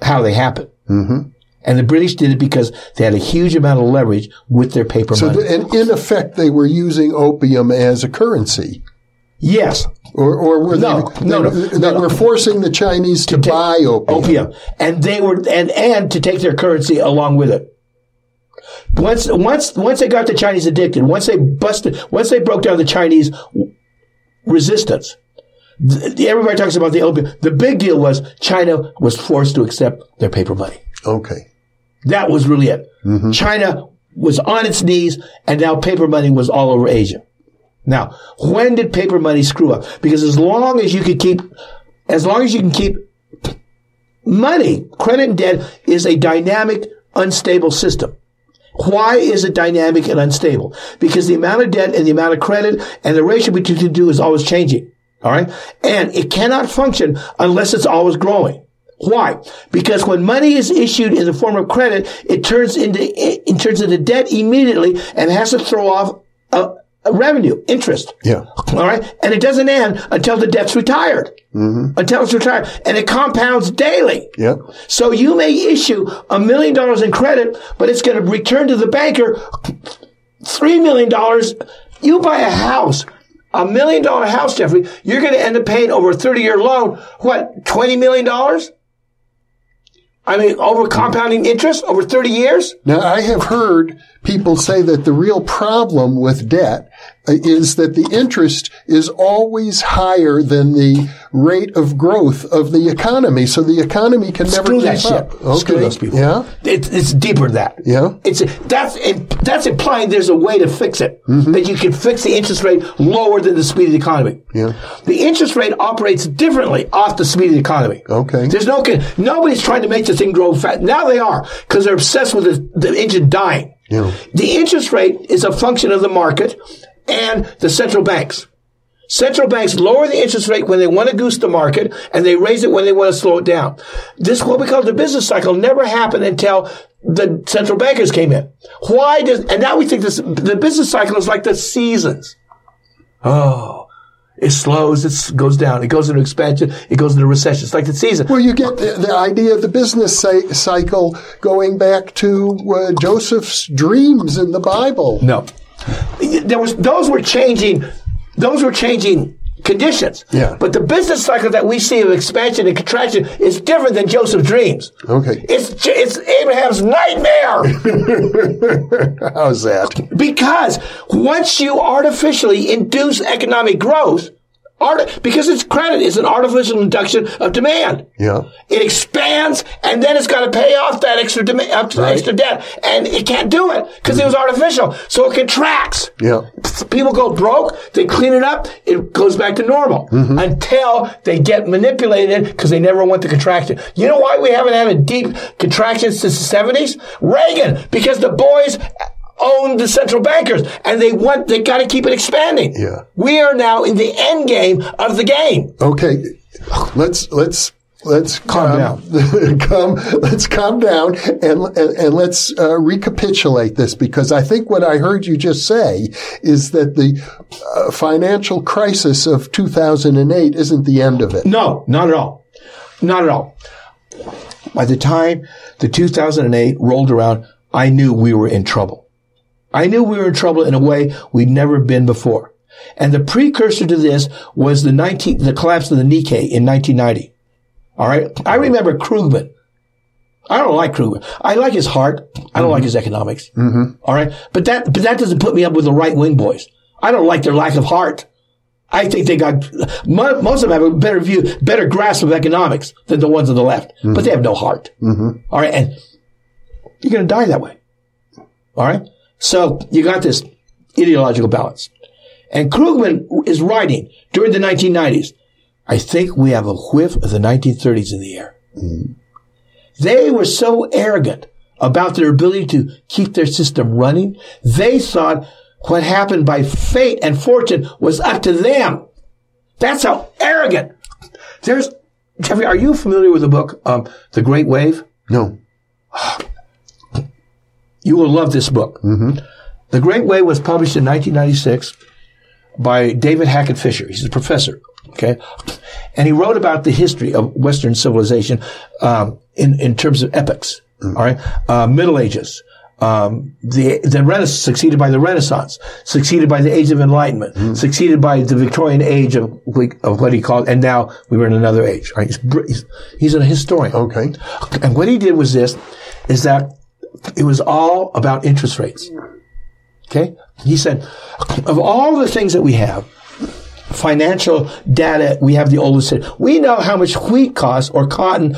how they happen. Mm-hmm. And the British did it because they had a huge amount of leverage with their paper So, money. the, and in effect, they were using opium as a currency. yes, Or, or were No, they, no, they, no, they no. were forcing the Chinese to, take buy opium. opium, and they were and and to take their currency along with it. Once once once they got the Chinese addicted, once they busted, once they broke down the Chinese resistance, everybody talks about the opium. The big deal was China was forced to accept their paper money. Okay. That was really it. Mm-hmm. China was on its knees, and now paper money was all over Asia. Now, when did paper money screw up? Because as long as you could keep, as long as you can keep money, credit and debt is a dynamic, unstable system. Why is it dynamic and unstable? Because the amount of debt and the amount of credit and the ratio between the two is always changing. All right. And it cannot function unless it's always growing. Why? Because when money is issued in the form of credit, it turns into, it turns into debt immediately and has to throw off a, a revenue, interest. Yeah. All right. And it doesn't end until the debt's retired. Mm-hmm. Until it's retired. And it compounds daily. Yep. So you may issue a million dollars in credit, but it's going to return to the banker three million dollars. You buy a house, a million dollar house, Jeffrey, you're going to end up paying over a 30 year loan, what, $20 million? I mean, over compounding interest over 30 years? Now, I have heard people say that the real problem with debt uh, is that the interest is always higher than the rate of growth of the economy. So the economy can never Screw that keep shit. up. Screw those people. Yeah. It's, it's deeper than that. Yeah. It's that's that's implying there's a way to fix it. Mm-hmm. That you can fix the interest rate lower than the speed of the economy. Yeah. The interest rate operates differently off the speed of the economy. Okay. There's no nobody's trying to make the thing grow fast. Now they are because they're obsessed with the, the engine dying. Yeah. The interest rate is a function of the market and the central banks. Central banks lower the interest rate when they want to goose the market and they raise it when they want to slow it down. This, what we call the business cycle, never happened until the central bankers came in. Why does, and now we think this, the business cycle is like the seasons. Oh, it slows, it goes down, it goes into expansion, it goes into recession. It's like the season. Well, you get the, the idea of the business cy- cycle going back to uh, Joseph's dreams in the Bible. No. There was, those were changing, those were changing conditions. Yeah. But the business cycle that we see of expansion and contraction is different than Joseph's dreams. Okay. It's, it's Abraham's nightmare. How's that? because once you artificially induce economic growth, art, because it's credit is an artificial induction of demand. Yeah. It expands and then it's got to pay off that extra demand, extra debt, and it can't do it because it was mm-hmm. artificial. So it contracts. Yeah. People go broke, they clean it up, it goes back to normal mm-hmm. until they get manipulated because they never want the contraction. You know why we haven't had a deep contraction since the 70s? Reagan, because the boys own the central bankers and they want, they got to keep it expanding. Yeah. We are now in the end game of the game. Okay. Let's let's let's Calm down. calm. Let's calm down and and, and let's uh, recapitulate this because I think what I heard you just say is that the uh, financial crisis of 2008 isn't the end of it. No, not at all. Not at all. By the time the 2008 rolled around, I knew we were in trouble. I knew we were in trouble in a way we'd never been before. And the precursor to this was the 19, the collapse of the Nikkei in 1990. All right. I uh-huh. remember Krugman. I don't like Krugman. I like his heart. I don't like mm-hmm. his economics. Mm-hmm. All right. But that, but that doesn't put me up with the right wing boys. I don't like their lack of heart. I think they got, most of them have a better view, better grasp of economics than the ones on the left, but they mm-hmm. have no heart. All right. And you're going to die that way. All right. So you got this ideological balance. And Krugman is writing during the 1990s. I think we have a whiff of the 1930s in the air. They were so arrogant about their ability to keep their system running. They thought what happened by fate and fortune was up to them. That's how arrogant. There's, Jeffrey, are you familiar with the book, um, The Great Wave? No. You will love this book. The Great Wave was published in 1996 by David Hackett Fischer. He's a professor. Okay. And he wrote about the history of Western civilization, um, in, in terms of epochs. All right. Uh, Middle Ages. Um, the, the Renaissance, succeeded by the Renaissance, succeeded by the Age of Enlightenment, succeeded by the Victorian age of, of what he called, and now we were in another age. Right? He's, he's, he's a historian. Okay. And what he did was this, is that it was all about interest rates. Okay? He said, of all the things that we have, financial data, we have the oldest. We know how much wheat costs or cotton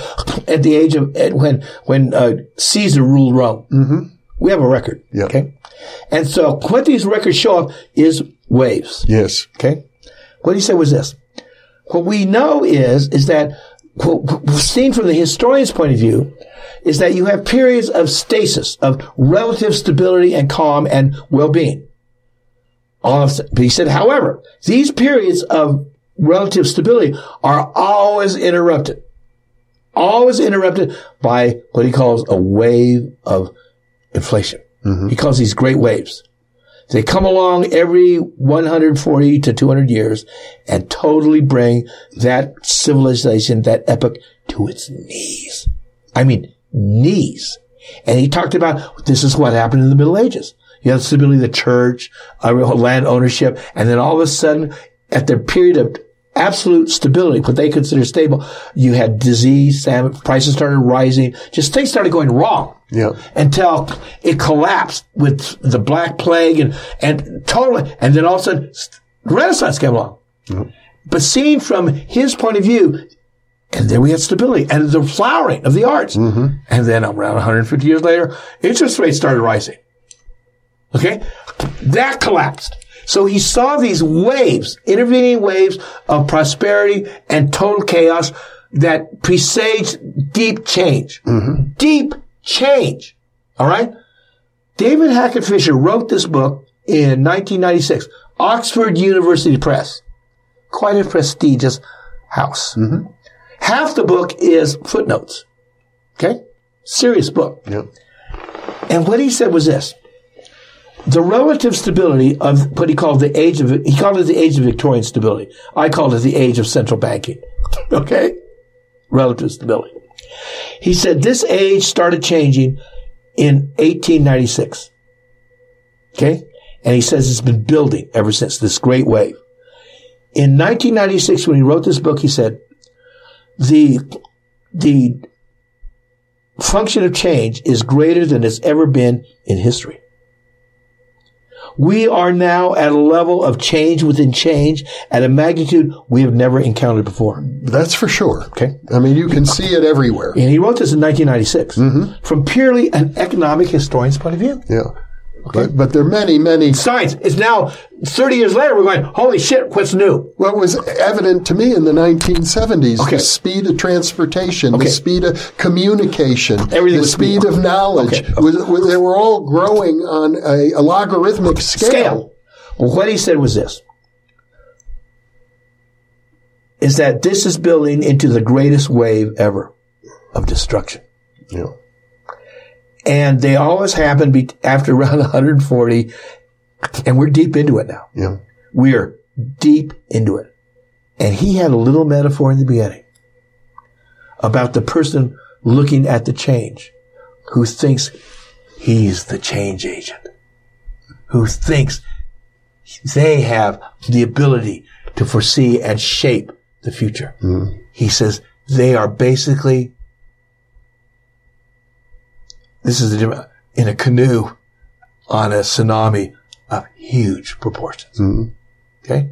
at the age of, at when, when, uh, Caesar ruled Rome. Mm-hmm. We have a record. Yeah. Okay? And so what these records show up is waves. Yes. Okay. What he said was this. What we know is, is that what we've seen from the historian's point of view is that you have periods of stasis, of relative stability and calm and well-being. All of, but he said, however, these periods of relative stability are always interrupted. Always interrupted by what he calls a wave of inflation. Mm-hmm. He calls these great waves. They come along every 140 to 200 years and totally bring that civilization, that epoch to its knees. I mean, knees. And he talked about this is what happened in the Middle Ages. You have the stability of the church, uh, land ownership, and then all of a sudden, at the period of absolute stability, what they consider stable. You had disease, salmon, prices started rising, just things started going wrong. Yeah. Until it collapsed with the Black Plague and, and totally, and then all of a sudden, Renaissance came along. But seen from his point of view, and then we had stability and the flowering of the arts. Mm-hmm. And then around 150 years later, interest rates started rising. Okay? That collapsed. So he saw these waves, intervening waves of prosperity and total chaos that presaged deep change. Mm-hmm. Deep change. All right? David Hackett Fischer wrote this book in 1996, Oxford University Press. Quite a prestigious house. Mm-hmm. Half the book is footnotes. Okay? Serious book. Yeah. And what he said was this. The relative stability of what he called the age of, he called it the age of Victorian stability. I called it the age of central banking. Okay? Relative stability. He said this age started changing in 1896. Okay? And he says it's been building ever since this great wave. In 1996, when he wrote this book, he said, the, the function of change is greater than it's ever been in history. We are now at a level of change within change at a magnitude we have never encountered before. That's for sure. Okay. I mean, you can see it everywhere. And he wrote this in 1996 mm-hmm. from purely an economic historian's point of view. Yeah. But, but there are many, many. Science It's now 30 years later, we're going, holy shit, what's new? What was evident to me in the 1970s, Okay. the speed of transportation, Okay. the speed of communication, Everything the speed. of knowledge, Okay. was, was- they were all growing on a, a logarithmic scale. Scale. Well, what he said was this. Is that this is building into the greatest wave ever of destruction. Yeah. And they always happen be- after around 140, and we're deep into it now. Yeah. We're deep into it. And he had a little metaphor in the beginning about the person looking at the change who thinks he's the change agent, who thinks they have the ability to foresee and shape the future. Mm-hmm. He says they are basically, this is the difference, in a canoe on a tsunami of huge proportions. Mm-hmm. Okay.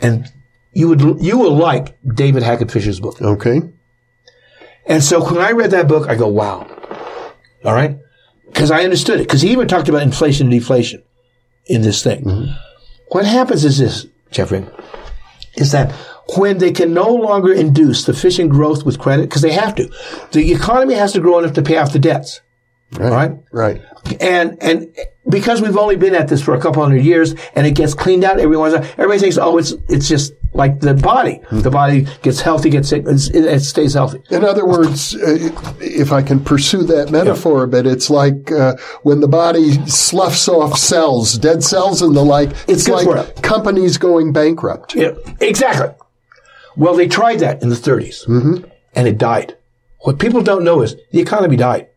And you would, you will like David Hackett Fischer's book. Okay. And so when I read that book, I go, wow. All right. Cause I understood it. Cause he even talked about inflation and deflation in this thing. Mm-hmm. What happens is this, Jeffrey, is that when they can no longer induce sufficient growth with credit, because they have to, the economy has to grow enough to pay off the debts. Right. Right. Right. And and because we've only been at this for a couple hundred years, and it gets cleaned out every once in a while, everybody thinks, oh, it's it's just like the body. The body gets healthy, gets sick, it's, it, it stays healthy. In other words, uh, if I can pursue that metaphor a bit, it's like uh, when the body sloughs off cells, dead cells and the like. It's, for like companies going bankrupt. Yeah, exactly. Well, they tried that in the 30s, and it died. What people don't know is the economy died.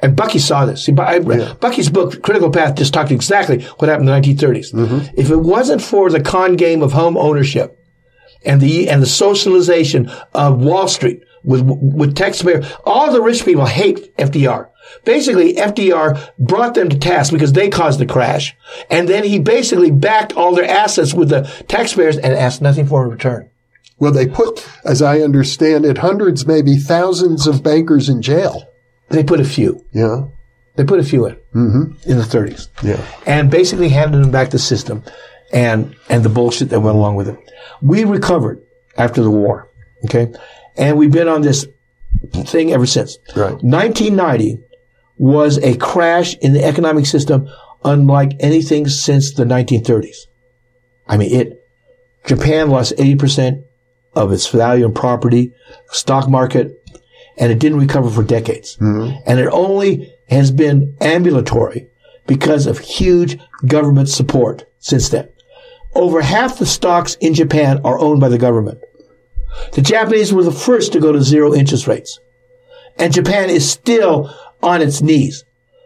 And Bucky saw this. See, I, Bucky's book, Critical Path, just talked exactly what happened in the 1930s. Mm-hmm. If it wasn't for the con game of home ownership and the and the socialization of Wall Street with with taxpayer, all the rich people hate FDR. Basically, FDR brought them to task because they caused the crash, and then he basically backed all their assets with the taxpayers and asked nothing for in return. Well, they put, as I understand it, hundreds, maybe thousands of bankers in jail. They put a few. Yeah. They put a few in mm-hmm. in the 30s. Yeah. and basically handed them back the system and and the bullshit that went along with it. We recovered after the war, okay, and we've been on this thing ever since. Right. 1990 was a crash in the economic system unlike anything since the 1930s. I mean, it. Japan lost 80 percent of its value and property, stock market, and it didn't recover for decades. Mm-hmm. And it only has been ambulatory because of huge government support since then. Over half the stocks in Japan are owned by the government. The Japanese were the first to go to zero interest rates. And Japan is still on its knees.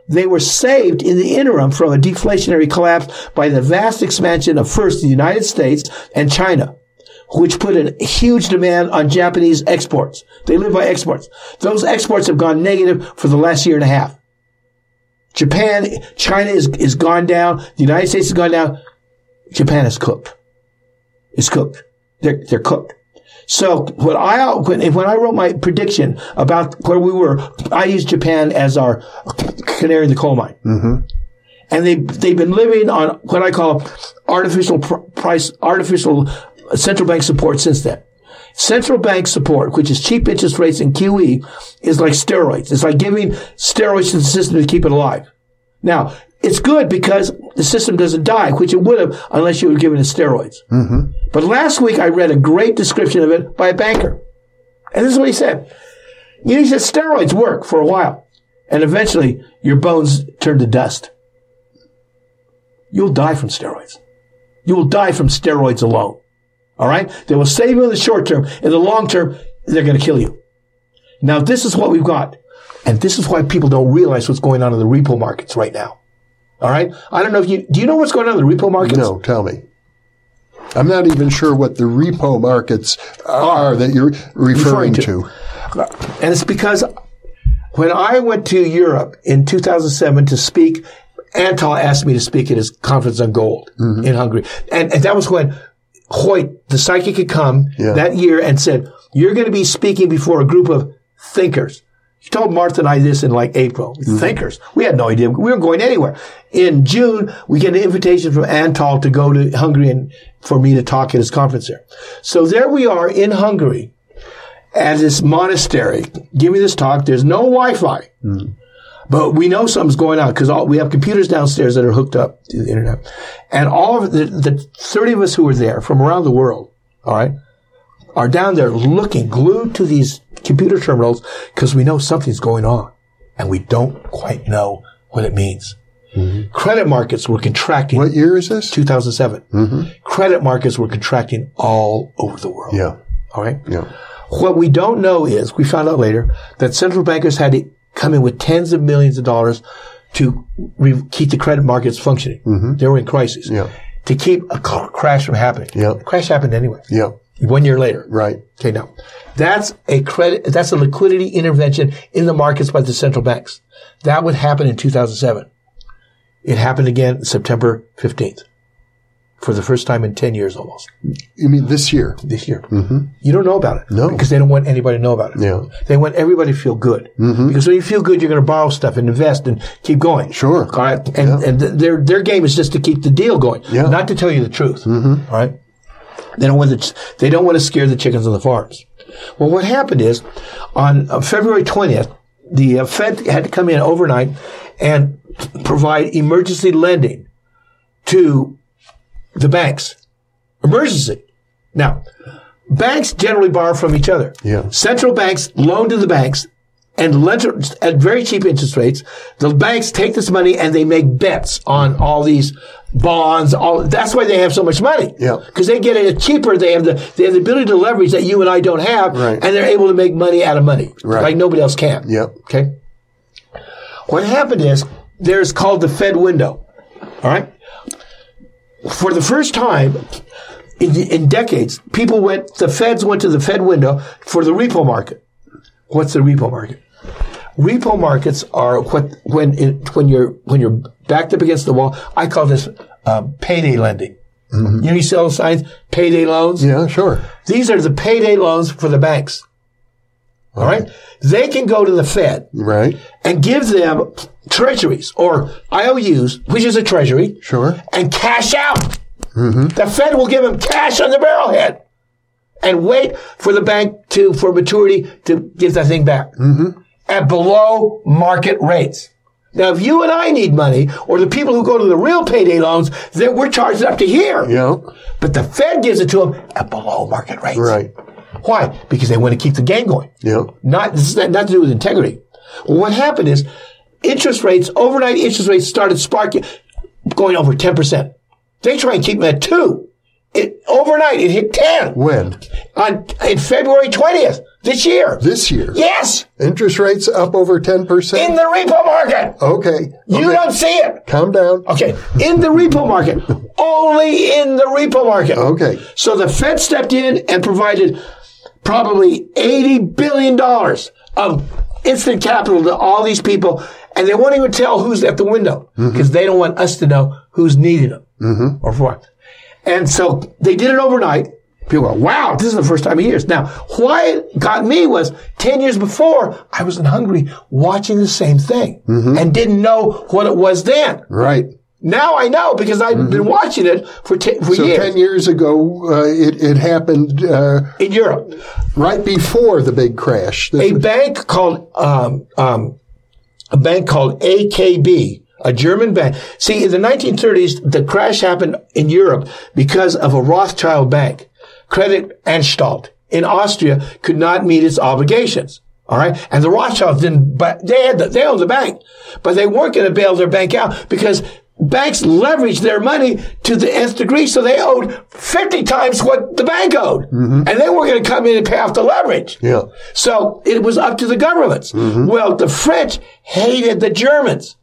They were saved in the interim from a deflationary collapse by the vast expansion of first the United States and China. Which put a huge demand on Japanese exports. They live by exports. Those exports have gone negative for the last year and a half. Japan, China is, is gone down. The United States has gone down. Japan is cooked. It's cooked. They're, they're cooked. So when I when, when I wrote my prediction about where we were, I used Japan as our canary in the coal mine. Mm-hmm. And they they've been living on what I call artificial pr- price, artificial central bank support since then. Central bank support, which is cheap interest rates and QE, is like steroids. It's like giving steroids to the system to keep it alive. Now, it's good because the system doesn't die, which it would have unless you were given it steroids. Mm-hmm. But last week I read a great description of it by a banker. And this is what he said. You know, he said steroids work for a while and eventually your bones turn to dust. You'll die from steroids. You will die from steroids alone. All right. They will save you in the short term. In the long term, they're going to kill you. Now, this is what we've got. And this is why people don't realize what's going on in the repo markets right now. All right. I don't know if you, do you know what's going on in the repo markets? No, tell me. I'm not even sure what the repo markets are that you're referring, Referring to. to. And it's because when I went to Europe in 2007 to speak, Antal asked me to speak at his conference on gold mm-hmm. in Hungary. And, and that was when Hoyt, the psychic, had come Yeah. that year and said, you're going to be speaking before a group of thinkers. He told Martha and I this in like April. Mm-hmm. Thinkers. We had no idea. We weren't going anywhere. In June, we get an invitation from Antal to go to Hungary and for me to talk at his conference there. So there we are in Hungary at this monastery, giving this talk. There's no Wi-Fi, mm. But we know something's going on because we have computers downstairs that are hooked up to the internet, and all of the, the 30 of us who were there from around the world, all right, are down there looking glued to these computer terminals because we know something's going on, and we don't quite know what it means. Mm-hmm. Credit markets were contracting. What year is this? 2007. Mm-hmm. Credit markets were contracting all over the world. Yeah. All right. Yeah. What we don't know is, we found out later, that central bankers had to come in with tens of millions of dollars to re- keep the credit markets functioning. Mm-hmm. They were in crisis. Yeah. To keep a ca- crash from happening. Yeah. Crash happened anyway. Yeah. One year later. Right. Okay, now that's a credit, that's a liquidity intervention in the markets by the central banks. That would happen in 2007. It happened again September 15th for the first time in 10 years almost You mean this year? this year. Mm-hmm. You don't know about it. No. Because they don't want anybody to know about it. Yeah. They want everybody to feel good. Mm-hmm. Because when you feel good, you're going to borrow stuff and invest and keep going. Sure. All right. And, and th- their, their game is just to keep the deal going. Yeah. Not to tell you the truth. Mm-hmm. All right. They don't want to, they don't want to scare the chickens on the farms. Well, what happened is on uh, February 20th, the uh, Fed had to come in overnight and provide emergency lending to the banks. Emergency. Now, banks generally borrow from each other. Yeah. Central banks loan to the banks and lend at very cheap interest rates. The banks take this money and they make bets on all these bonds. All that's why they have so much money. Yeah. Because they get it cheaper. They have the they have the ability to leverage that you and I don't have, Right. and they're able to make money out of money Right. like nobody else can. Yep. Okay. What happened is there's called the Fed window. All right. For the first time in, in decades, people went, the Feds went to the Fed window for the repo market. What's the repo market? Repo markets are what, when, it, when you're, when you're backed up against the wall, I call this, uh, payday lending. You know, you the signs, payday loans? Yeah, sure. These are the payday loans for the banks. All right. They can go to the Fed Right. and give them treasuries or IOUs, which is a treasury, Sure. and cash out. Mm-hmm. The Fed will give them cash on the barrelhead and wait for the bank to, for maturity to give that thing back mm-hmm. at below market rates. Now, if you and I need money, or the people who go to the real payday loans, then we're charged up to here. Yeah. But the Fed gives it to them at below market rates. Right. Why? Because they want to keep the game going. Yeah. Not this is not, not to do with integrity. Well, what happened is interest rates, overnight interest rates started sparking, going over ten percent. They try and keep them at two. It overnight it hit ten When? on in February twentieth this year. This year. Yes, Interest rates up over 10%? in the repo market. okay. You Okay. don't see it. Calm down. Okay, in the repo market, only in the repo market. Okay. So the Fed stepped in and provided probably $80 billion of instant capital to all these people. And they won't even tell who's at the window because they don't want us to know who's needing them or for what. And so they did it overnight. People go, wow, this is the first time in years. Now, why it got me was 10 years before, I was in Hungary watching the same thing and didn't know what it was then. Right. Now I know because I've been watching it for, t- for So years 10 years ago, uh, it, it happened uh, in Europe. right before the big crash. This a was- bank called um, um, a bank called IKB, a German bank. See, in the 1930s, the crash happened in Europe because of a Rothschild bank, Credit Anstalt in Austria, could not meet its obligations. All right, and the Rothschilds didn't, but they had the, they owned the bank, but they weren't going to bail their bank out because banks leveraged their money to the nth degree, so they owed 50 times what the bank owed. Mm-hmm. And they weren't going to come in and pay off the leverage. Yeah. So it was up to the governments. Mm-hmm. Well, the French hated the Germans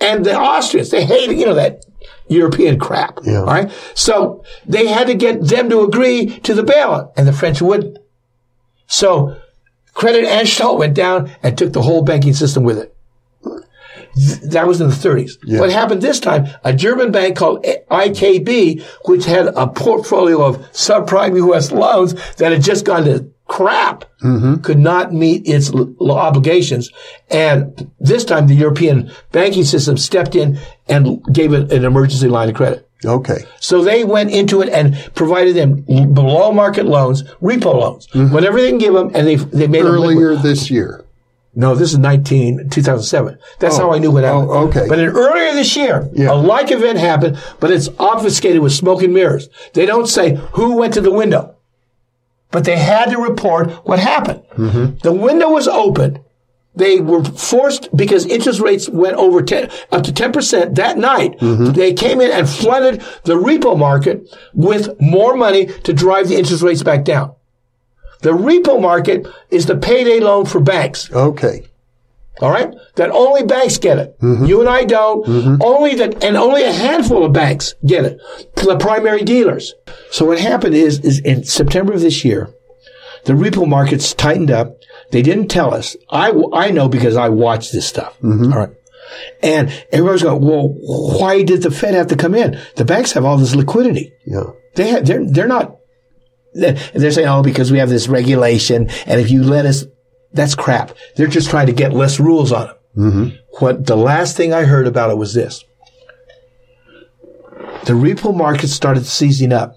and the Austrians. They hated, you know, that European crap. Yeah. All right. So they had to get them to agree to the bailout and the French wouldn't. So Credit Anstalt went down and took the whole banking system with it. Th- That was in the 30s. Yeah. What happened this time? A German bank called IKB, which had a portfolio of subprime U.S. loans that had just gone to crap, mm-hmm. could not meet its l- obligations. And this time the European banking system stepped in and gave it an emergency line of credit. Okay. So they went into it and provided them below market loans, repo loans, mm-hmm. whatever they can give them, and they they made. Earlier this year. No, this is 19, 2007. That's how I knew what happened. Oh, okay. But then earlier this year, Yeah. a like event happened, but it's obfuscated with smoke and mirrors. They don't say who went to the window, but they had to report what happened. Mm-hmm. The window was open. They were forced because interest rates went over 10, up to 10% that night. Mm-hmm. They came in and flooded the repo market with more money to drive the interest rates back down. The repo market is the payday loan for banks. Okay. All right, that only banks get it. Mm-hmm. You and I don't. Only that, and only a handful of banks get it. The primary dealers. So what happened is, is in September of this year, the repo markets tightened up. They didn't tell us. I I know because I watched this stuff. Mm-hmm. All right. And everybody's going, well, why did the Fed have to come in? The banks have all this liquidity. Yeah. They have, they're, they're not, they're saying, oh, because we have this regulation. And if you let us, that's crap. They're just trying to get less rules on them. Mm-hmm. What the last thing I heard about it was this. The repo market started seizing up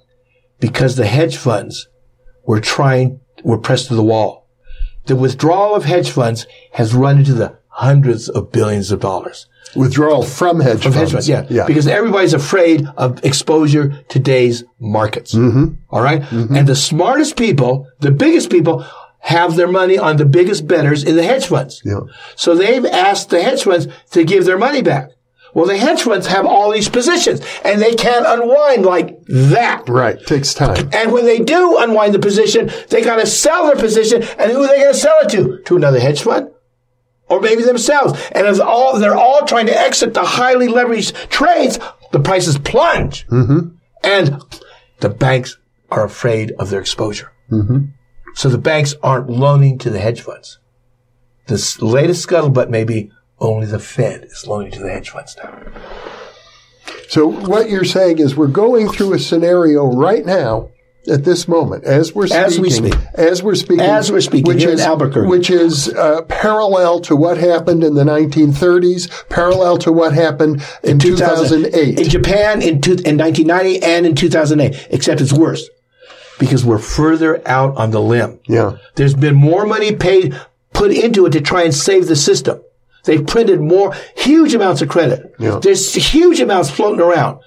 because the hedge funds were trying, were pressed to the wall. The withdrawal of hedge funds has run into the hundreds of billions of dollars. Withdrawal from hedge From funds. hedge funds, yeah. Yeah. Because everybody's afraid of exposure to today's markets. Mm-hmm. All right? And the smartest people, the biggest people, have their money on the biggest betters in the hedge funds. Yeah. So they've asked the hedge funds to give their money back. Well, the hedge funds have all these positions and they can't unwind like that. Right. Takes time. And when they do unwind the position, they got to sell their position. And who are they going to sell it to? To another hedge fund? Or maybe themselves. And as all, they're all trying to exit the highly leveraged trades, the prices plunge. Mm-hmm. And the banks are afraid of their exposure. Mm-hmm. So the banks aren't loaning to the hedge funds. The latest scuttlebutt may be only the Fed is loaning to the hedge funds now. So what you're saying is we're going through a scenario right now at this moment, as we're speaking, As we speak. as we're speaking, As we're speaking, which in is Albuquerque. which is uh, parallel to what happened in the 1930s, parallel to what happened in 2008. In Japan in, two, in 1990 and in 2008, except it's worse because we're further out on the limb. yeah, There's been more money paid, put into it to try and save the system. They've printed more, huge amounts of credit. Yeah. There's huge amounts floating around.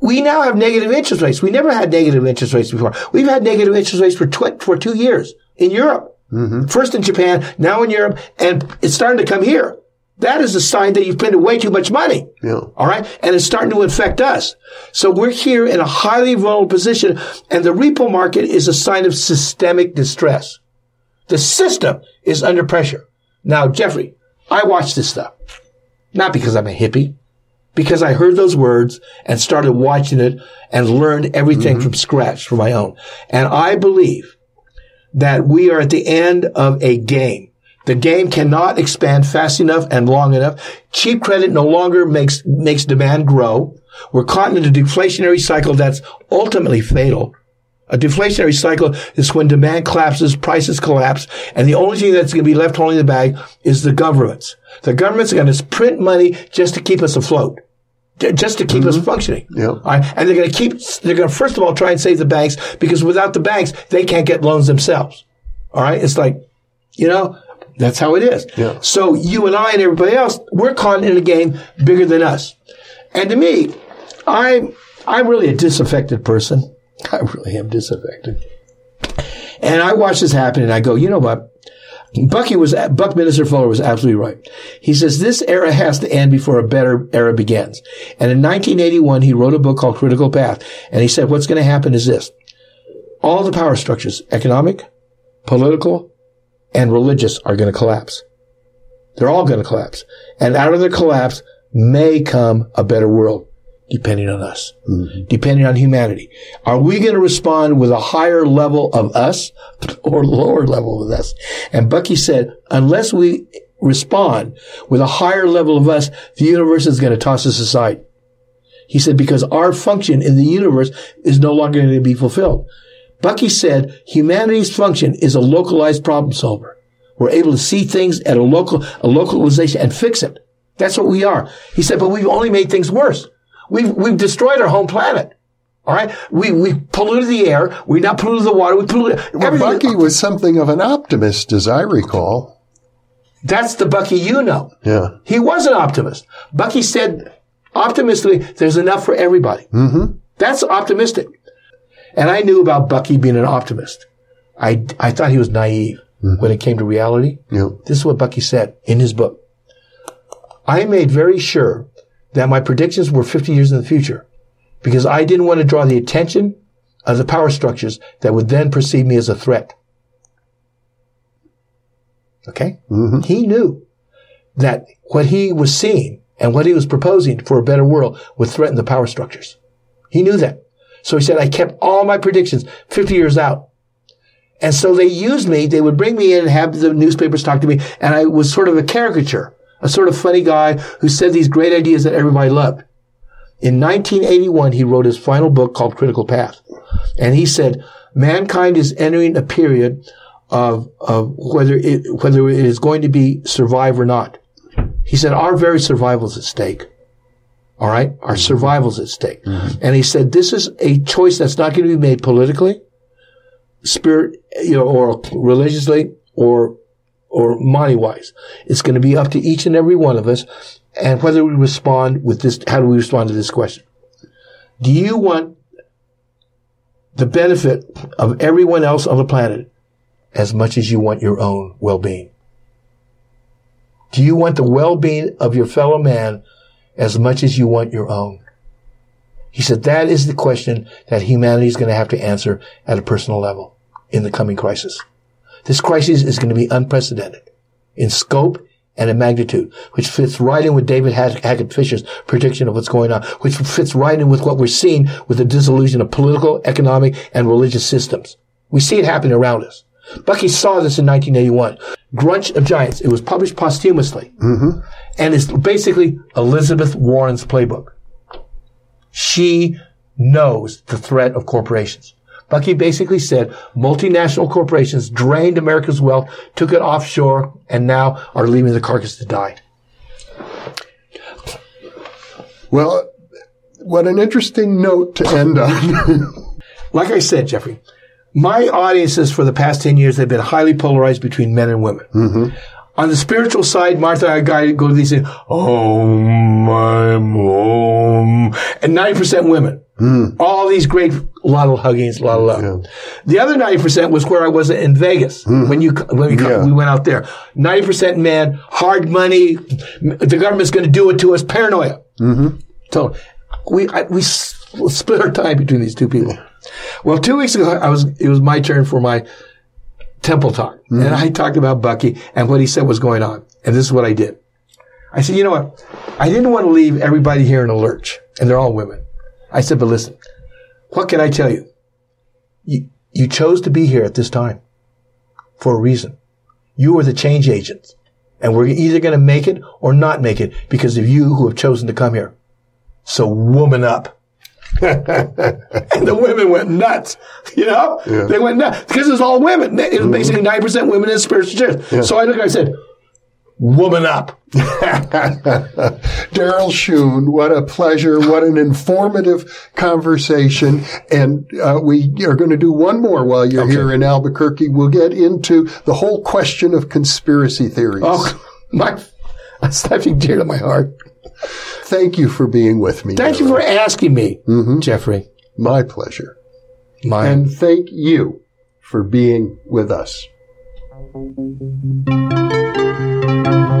We now have negative interest rates. We never had negative interest rates before. We've had negative interest rates for tw- for two years in Europe. Mm-hmm. First in Japan, now in Europe, and it's starting to come here. That is a sign that you've printed way too much money. Yeah. All right. And it's starting to affect us. So we're here in a highly vulnerable position and the repo market is a sign of systemic distress. The system is under pressure. Now, Jeffrey, I watch this stuff. Not because I'm a hippie. because I heard those words and started watching it and learned everything mm-hmm. from scratch for my own. And I believe that we are at the end of a game. The game cannot expand fast enough and long enough. Cheap credit no longer makes, makes demand grow. We're caught in a deflationary cycle that's ultimately fatal. A deflationary cycle is when demand collapses, prices collapse, and the only thing that's going to be left holding the bag is the governments. The governments are going to print money just to keep us afloat. Just to keep us mm-hmm. functioning. Yeah. All right? And they're going to keep, they're going to first of all try and save the banks because without the banks, they can't get loans themselves. All right. It's like, you know, that's how it is. Yeah. So you and I and everybody else, we're caught in a game bigger than us. And to me, I'm, I'm really a disaffected person. I really am disaffected. And I watch this happen and I go, you know what? Bucky was, Buckminster Fuller was absolutely right. He says this era has to end before a better era begins. And in 1981, he wrote a book called Critical Path. And he said what's going to happen is this. All the power structures, economic, political, and religious are going to collapse. They're all going to collapse. And out of the collapse may come a better world, depending on us, mm-hmm. depending on humanity. Are we going to respond with a higher level of us or lower level of us? And Bucky said, unless we respond with a higher level of us, the universe is going to toss us aside. He said, because our function in the universe is no longer going to be fulfilled. Bucky said, humanity's function is a localized problem solver. We're able to see things at a local, a localization and fix it. That's what we are. He said, but we've only made things worse. We've, we've destroyed our home planet. All right. We, we polluted the air. We now polluted the water. We polluted Well, everything. Bucky was something of an optimist, as I recall. That's the Bucky you know. Yeah. He was an optimist. Bucky said optimistically, there's enough for everybody. Mm-hmm. That's optimistic. And I knew about Bucky being an optimist. I, I thought he was naive when it came to reality. Yeah. This is what Bucky said in his book. I made very sure that my predictions were 50 years in the future because I didn't want to draw the attention of the power structures that would then perceive me as a threat. Okay? Mm-hmm. He knew that what he was seeing and what he was proposing for a better world would threaten the power structures. He knew that. So he said, I kept all my predictions 50 years out. And so they used me. They would bring me in and have the newspapers talk to me. And I was sort of a caricature, a sort of funny guy who said these great ideas that everybody loved. In 1981, he wrote his final book called Critical Path. And he said, mankind is entering a period of, of whether it, whether it is going to be survive or not. He said, our very survival is at stake. All right. Our mm-hmm. survival is at stake. Mm-hmm. And he said, this is a choice that's not going to be made politically, spirit, you know, or religiously or, or money wise. It's going to be up to each and every one of us and whether we respond with this, how do we respond to this question? Do you want the benefit of everyone else on the planet as much as you want your own well-being? Do you want the well-being of your fellow man as much as you want your own? He said that is the question that humanity is going to have to answer at a personal level in the coming crisis. This crisis is going to be unprecedented in scope and in magnitude, which fits right in with David Hackett Fischer's prediction of what's going on, which fits right in with what we're seeing with the dissolution of political, economic, and religious systems. We see it happening around us. Bucky saw this in 1981. Grunch of Giants. It was published posthumously. Mm-hmm. And it's basically Elizabeth Warren's playbook. She knows the threat of corporations. Bucky basically said multinational corporations drained America's wealth, took it offshore, and now are leaving the carcass to die. Well, what an interesting note to end on. Like I said, Jeffrey, my audiences for the past 10 years have been highly polarized between men and women. Mm-hmm. On the spiritual side, Martha, I go to these things, oh, my mom, and 90% women. Hmm. All these great, a lot of huggings, a lot of love. The other 90% was where I was in Vegas hmm. when you, when we, Yeah. we went out there. 90% man, hard money, the government's gonna do it to us, paranoia. Mm-hmm. So we I, we split our time between these two people. Well, two weeks ago, I was it was my turn for my temple talk, mm-hmm. and I talked about Bucky and what he said was going on, and this is what I did. I said, you know what? I didn't want to leave everybody here in a lurch, and they're all women. I said, but listen, what can I tell you? You, you chose to be here at this time for a reason. You are the change agents, and we're either going to make it or not make it because of you who have chosen to come here. So woman up. and the women went nuts. You know, Yeah. they went nuts because it was all women. It was basically nine percent women in spiritual church. So I looked. I said, "Woman up." Darryl Schoon, what a pleasure. What an informative conversation. And uh, we are going to do one more while you're here in Albuquerque. We'll get into the whole question of conspiracy theories. Oh, my, that's something dear to my heart. Thank you for being with me. Thank you for asking me, Jeffrey. My pleasure. My And thank you for being with us. Thank